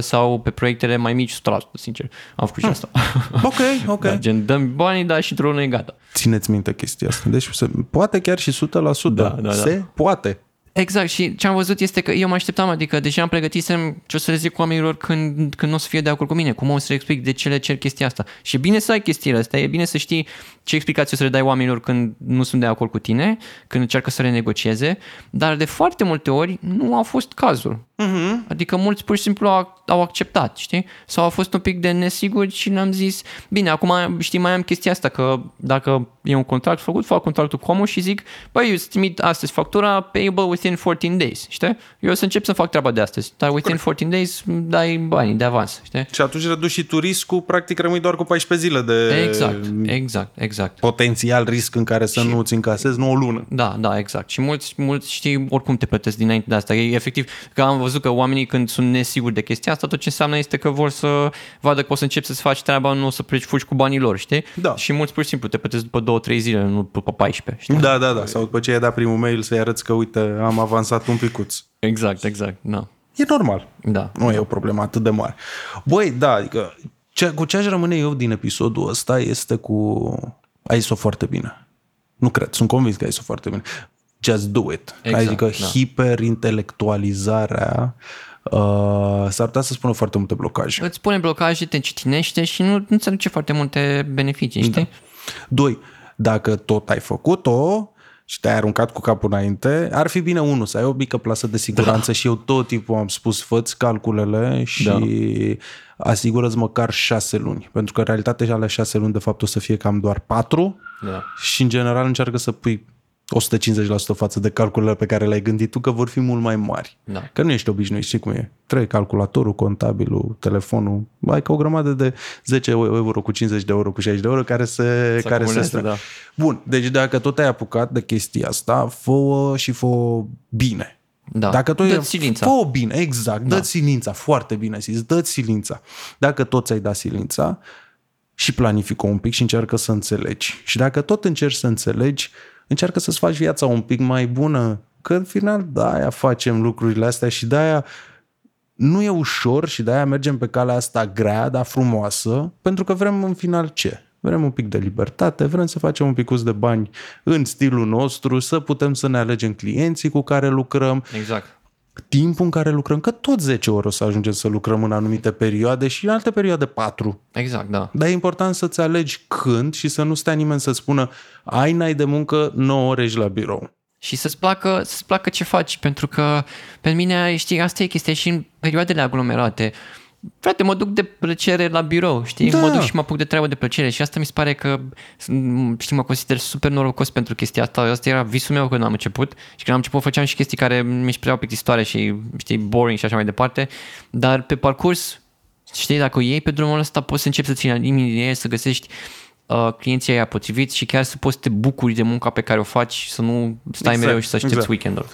sau pe proiectele mai mici 100%, sincer. Am făcut și asta. Ok, ok. Da, gen, dăm banii, da, și dronul e gata. Țineți minte chestia asta. Deci se, poate chiar și 100%. Da, da, da. Se poate. Exact, și ce am văzut este că eu mă așteptam, adică deja am pregătisem ce o să le zic oamenilor când, când nu o să fie de acord cu mine, cum o să le explic de ce le cer chestia asta. Și e bine să ai chestiile astea, e bine să știi ce explicații o să le dai oamenilor când nu sunt de acord cu tine, când încearcă să renegocieze, dar de foarte multe ori nu a fost cazul. Uh-huh. Adică mulți pur și simplu au, au acceptat, știi? Sau au fost un pic de nesiguri și ne-am zis, bine, acum știi, mai am chestia asta, că dacă e un contract făcut, fac contractul cu omul și zic, băi, eu îți trimit astăzi factura payable within 14 days, știi? Eu o să încep să fac treaba de astăzi, dar within Correct. 14 days dai banii de avans, știi? Și atunci reduci și tu riscul, practic rămâi doar cu 14 zile de... Exact, exact, exact. Potențial risc în care să și... nu ți încasezi, nu o lună. Da, da, exact. Și mulți, mulți știi, oricum te plătesc dinainte de asta. E efectiv, că am văzut că oamenii când sunt nesiguri de chestia asta, tot ce înseamnă este că vor să vadă că o să începi să-ți faci treaba, nu o să pleci fugi cu banii lor, știi? Da. Și mulți pur și simplu te plătesc după 2-3 zile, nu după 14. Știi? Da, da, da. Sau după ce ai dat primul mail să-i arăți că, uite, am avansat un picuț. Exact, exact, da. E normal. Da. Nu e o problemă atât de mare. Băi, da, adică ce, cu ce aș rămâne eu din episodul ăsta este cu... Ai zis-o foarte bine. Nu cred, sunt convins că ai zis-o foarte bine just do it. Exact, adică da. hiperintelectualizarea uh, s-ar putea să spună foarte multe blocaje. Îți spune blocaje, te citinește și nu, nu-ți aduce foarte multe beneficii, știi? Da. Doi, dacă tot ai făcut-o și te-ai aruncat cu capul înainte, ar fi bine, unul, să ai o mică plasă de siguranță da. și eu tot timpul am spus, fă calculele și da. asigură-ți măcar șase luni. Pentru că în realitate ale șase luni, de fapt, o să fie cam doar patru da. și, în general, încearcă să pui 150% față de calculele pe care le-ai gândit tu, că vor fi mult mai mari. Da. Că nu ești obișnuit, știi cum e. Trebuie calculatorul, contabilul, telefonul, ai ca o grămadă de 10 euro cu 50 de euro cu 60 de euro care se, care se da. Bun, deci dacă tot ai apucat de chestia asta, fă și fă bine. Da. Dacă tu dă silința. Fă bine, exact. Da. Dă silința, foarte bine zis. Dă silința. Dacă tot ți-ai dat silința și planifică un pic și încearcă să înțelegi. Și dacă tot încerci să înțelegi, încearcă să-ți faci viața un pic mai bună, că în final de-aia facem lucrurile astea și de-aia nu e ușor și de-aia mergem pe calea asta grea, dar frumoasă, pentru că vrem în final ce? Vrem un pic de libertate, vrem să facem un pic de bani în stilul nostru, să putem să ne alegem clienții cu care lucrăm. Exact timpul în care lucrăm, că tot 10 ore o să ajungem să lucrăm în anumite perioade și în alte perioade 4. Exact, da. Dar e important să-ți alegi când și să nu stea nimeni să spună ai n-ai de muncă 9 ore la birou. Și să-ți placă, să-ți placă ce faci, pentru că pe mine, știi, asta e chestia și în perioadele aglomerate, frate, mă duc de plăcere la birou, știi? Da. Mă duc și mă apuc de treabă de plăcere și asta mi se pare că, m, știi, mă consider super norocos pentru chestia asta. Asta era visul meu când am început și când am început făceam și chestii care mi-și păreau plictisitoare și, știi, boring și așa mai departe, dar pe parcurs, știi, dacă o iei pe drumul ăsta, poți să începi să ții limini de ei, să găsești uh, clienții aia potriviți și chiar să poți să te bucuri de munca pe care o faci, să nu stai Exact, mereu și să aștepți exact. weekendul.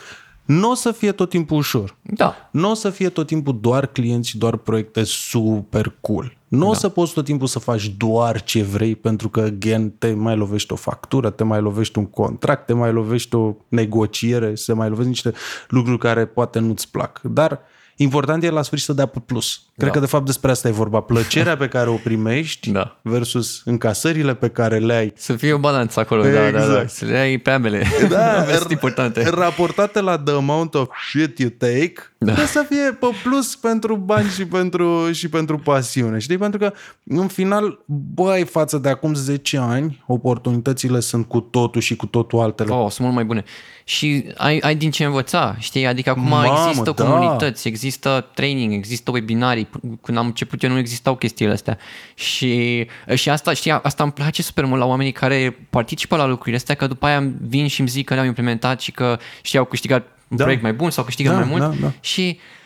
Nu o să fie tot timpul ușor. Da, Nu o să fie tot timpul doar clienți și doar proiecte super cool. Nu da. o să poți tot timpul să faci doar ce vrei pentru că, again, te mai lovești o factură, te mai lovești un contract, te mai lovești o negociere, se mai lovești niște lucruri care poate nu-ți plac. Dar important e la sfârșit să dea pe plus. Cred Da. că de fapt despre asta e vorba. Plăcerea pe care o primești Da. versus încasările pe care le ai. să fie o balanță acolo, da, da, da, Exact. să le ai pe ambele. Da, ambele sunt importante. Raportate la the amount of shit you take, da. trebuie să fie pe plus pentru bani și pentru, și pentru pasiune. Știi? Pentru că, în final, băi, față de acum 10 ani, oportunitățile sunt cu totul și cu totul altele. Oh, sunt mult mai bune. Și ai, ai din ce învăța, știi? Adică acum Mamă, există da. comunități, există training, există webinarii. Când am început eu nu existau chestiile astea. Și, și asta, știi, asta îmi place super mult la oamenii care participă la lucrurile astea, că după aia vin și îmi zic că le-au implementat și că știi, au câștigat un Da. proiect mai bun sau câștigă Da, mai mult. da, da. Și m-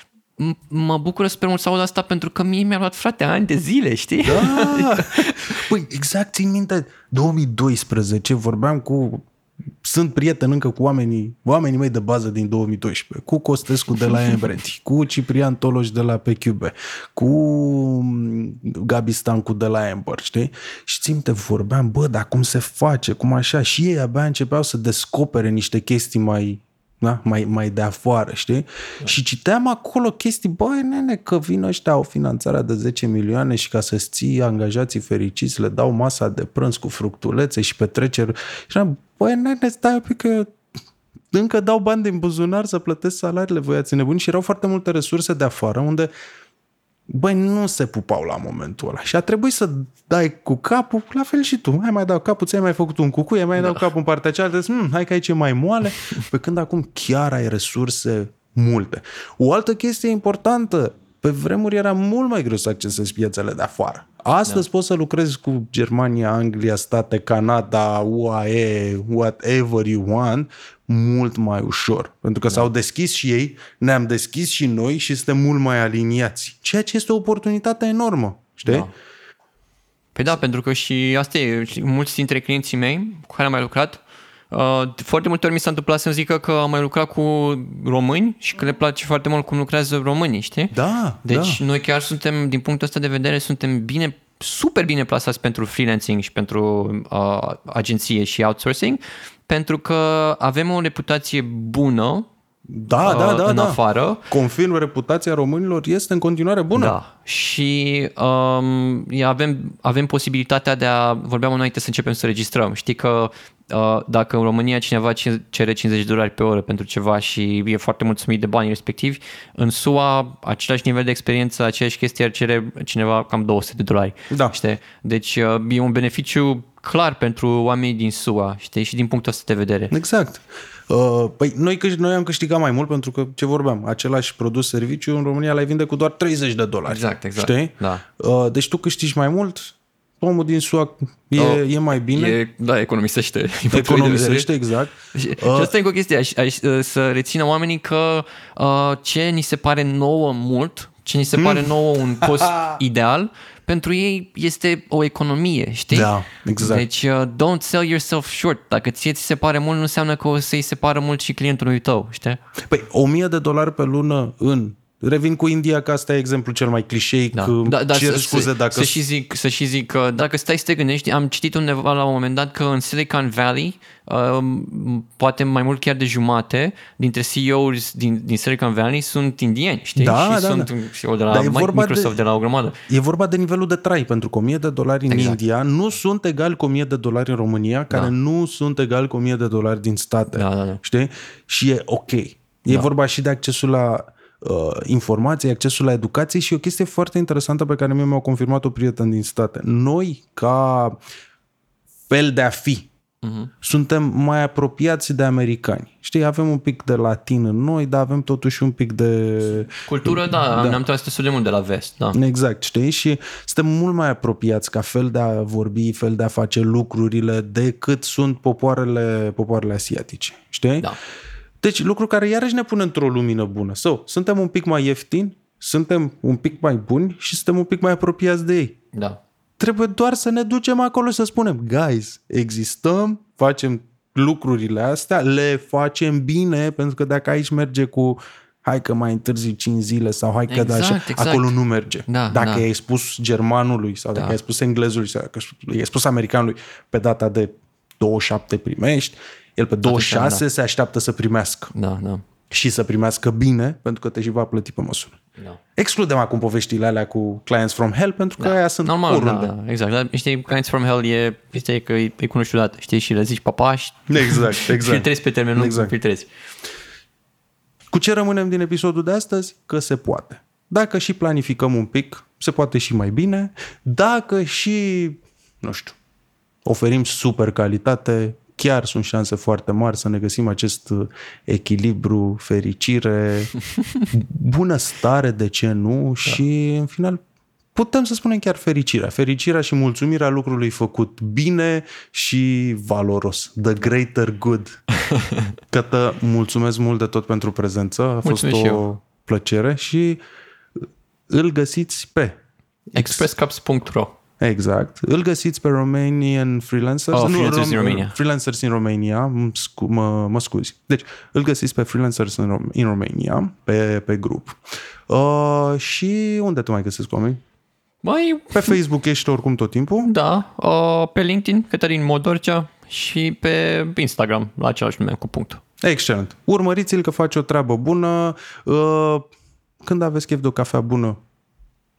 mă bucură super mult să aud asta pentru că mie mi-a luat frate ani de zile, știi? Da! Păi, exact, țin minte, 2012 vorbeam cu sunt prieten încă cu oamenii, oamenii mei de bază din 2012, cu Costescu de la Embreti, cu Ciprian Toloș de la PQB, cu mm, Gabi Stancu de la Amber, știi? Și țin minte, vorbeam, bă, dar cum se face, cum așa? Și ei abia începeau să descopere niște chestii mai da? mai, mai de afară, știi? Da. Și citeam acolo chestii, băi, nene, că vin ăștia, au finanțarea de 10 milioane și ca să-ți ții angajații fericiți, le dau masa de prânz cu fructulețe și petreceri. Și am, băi, nene, stai un pic că încă dau bani din buzunar să plătesc salariile, voi ați nebuni și erau foarte multe resurse de afară unde băi, nu se pupau la momentul ăla. Și a trebuit să dai cu capul, la fel și tu. Hai mai dau capul, ți-ai mai făcut un cucu, ai mai da. dau capul în partea cealaltă, zici, hm, hai că aici e mai moale. Pe când acum chiar ai resurse multe. O altă chestie importantă, pe vremuri era mult mai greu să accesezi piețele de afară. Astăzi da. poți să lucrezi cu Germania, Anglia, state, Canada, UAE, whatever you want, mult mai ușor. Pentru că da. s-au deschis și ei, ne-am deschis și noi și suntem mult mai aliniați. Ceea ce este o oportunitate enormă. Știi? Da. Păi da, pentru că și asta e, știi, mulți dintre clienții mei cu care am mai lucrat, uh, foarte multe ori mi s-a întâmplat să-mi zică că am mai lucrat cu români și că le place foarte mult cum lucrează românii, știi? Da, Deci da. noi chiar suntem, din punctul ăsta de vedere, suntem bine, super bine plasați pentru freelancing și pentru uh, agenție și outsourcing, pentru că avem o reputație bună Da, da, uh, da, în da. afară Confirm, reputația românilor este în continuare bună. Da. Și um, e, avem, avem posibilitatea de a, vorbeam înainte să începem să registrăm. Știi că uh, dacă în România cineva ci- cere 50 de dolari pe oră pentru ceva și e foarte mulțumit de banii respectivi, în SUA același nivel de experiență, aceeași chestie ar cere cineva cam 200 de dolari. Da. Știi? Deci uh, e un beneficiu clar pentru oamenii din SUA, știi? Și din punctul ăsta de vedere. Exact. Uh, Păi noi, câș- noi am câștigat mai mult pentru că, ce vorbeam, același produs serviciu în România l-ai vinde cu doar 30 de dolari. Exact, exact. Știi? Da. Uh, Deci tu câștigi mai mult, omul din SUA e, Oh, e mai bine, E, da, economisește. din punctul de economisește, vedere. exact. Și, și asta e încă o chestie, aș, aș, să rețină oamenii că uh, ce ni se pare nouă mult, ce ni se Hmm. pare nouă un cost ideal, pentru ei este o economie, știi? Da, exact. Deci uh, don't sell yourself short. Dacă ție ți se pare mult, nu înseamnă că o să-i se pară mult și clientului tău, știi? Păi 1000 de dolari pe lună în Revin cu India, că asta e exemplul cel mai clișeic. Da. Da, Da, cer să, scuze să, dacă... să, și zic, să și zic că dacă stai să te gândești, am citit undeva la un moment dat că în Silicon Valley, um, poate mai mult chiar de jumate dintre CEO-uri din, din Silicon Valley sunt indieni, știi? Da, și da, sunt da. și o de la Dar e vorba Microsoft, de... de- de la o grămadă. E vorba de nivelul de trai, pentru că 1000 de dolari în Exact. India nu sunt egali cu 1000 de dolari în România, care Da. nu sunt egali cu 1000 de dolari din state. Da, da, da. Știi? Și e ok. E da. vorba și de accesul la uh, informație, accesul la educație și e o chestie foarte interesantă pe care mie mi-au confirmat o prieten din state. Noi, ca fel de a fi Uh-huh. Suntem mai apropiați de americani. Știi, avem un pic de latin în noi, dar avem totuși un pic de... Cultură, da, da. ne-am tras destul de mult de la vest, da. Exact, știi? Și suntem mult mai apropiați ca fel de a vorbi, fel de a face lucrurile decât sunt popoarele, popoarele asiatice, știi? Da. Deci lucru care iarăși ne pune într-o lumină bună. So, suntem un pic mai ieftini, suntem un pic mai buni și suntem un pic mai apropiați de ei. Da. Trebuie doar să ne ducem acolo să spunem, guys, existăm, facem lucrurile astea, le facem bine, pentru că dacă aici merge cu hai că mai întârzi 5 zile sau hai că Exact, da așa, exact. acolo nu merge. Da, dacă da. i-ai spus germanului sau dacă Da. i-ai spus englezului sau dacă i-ai spus americanului pe data de 27 primești, el pe 26 da. se așteaptă să primească Da, da. și să primească bine, pentru că te și va plăti pe măsură. da. Excludem acum poveștile alea cu clients from hell, pentru că aia sunt Normal, oriunde. da, exact. Dar știi, Clients from Hell e, este că e, e cunoscut odată, știi, și le zici papaș și Exact, exact. filtrezi pe termen lung, Exact. filtrezi. Cu ce rămânem din episodul de astăzi? Că se poate. Dacă și planificăm un pic, se poate și mai bine. Dacă și, nu știu, oferim super calitate, chiar sunt șanse foarte mari să ne găsim acest uh, echilibru, fericire, bunăstare, de ce nu, și în final putem să spunem chiar fericirea. Fericirea și mulțumirea lucrului făcut bine și valoros. The greater good. Cătă, mulțumesc mult de tot pentru prezență. A Mulțumesc fost și o eu. plăcere și îl găsiți pe Expresscups.ro Exact. Îl găsiți pe Romanian Freelancers. Oh, Freelancers in Romania. Freelancers in Romania, mă scu- mă, mă scuzi. Deci, îl găsiți pe Freelancers in, Rom- in Romania, pe, pe grup. Uh, și unde te mai găsesc oameni? Mai, Pe Facebook ești oricum tot timpul. da, uh, pe LinkedIn, Cătălin Modorcea și pe Instagram, la același nume, cu punct. Excelent. Urmăriți-l că face o treabă bună. Uh, când aveți chef de o cafea bună,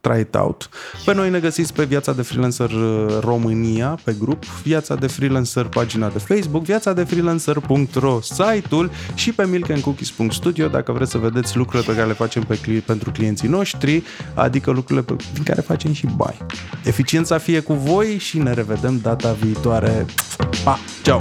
try it out. Pe noi ne găsiți pe Viața de Freelancer uh, România, pe grup, Viața de Freelancer, pagina de Facebook, viața de freelancer.ro, site-ul și pe milkandcookies.studio dacă vreți să vedeți lucrurile pe care le facem pe cli- pentru clienții noștri, adică lucrurile pe, din care facem și bani. Eficiența fie cu voi și ne revedem data viitoare. Pa! Ciao!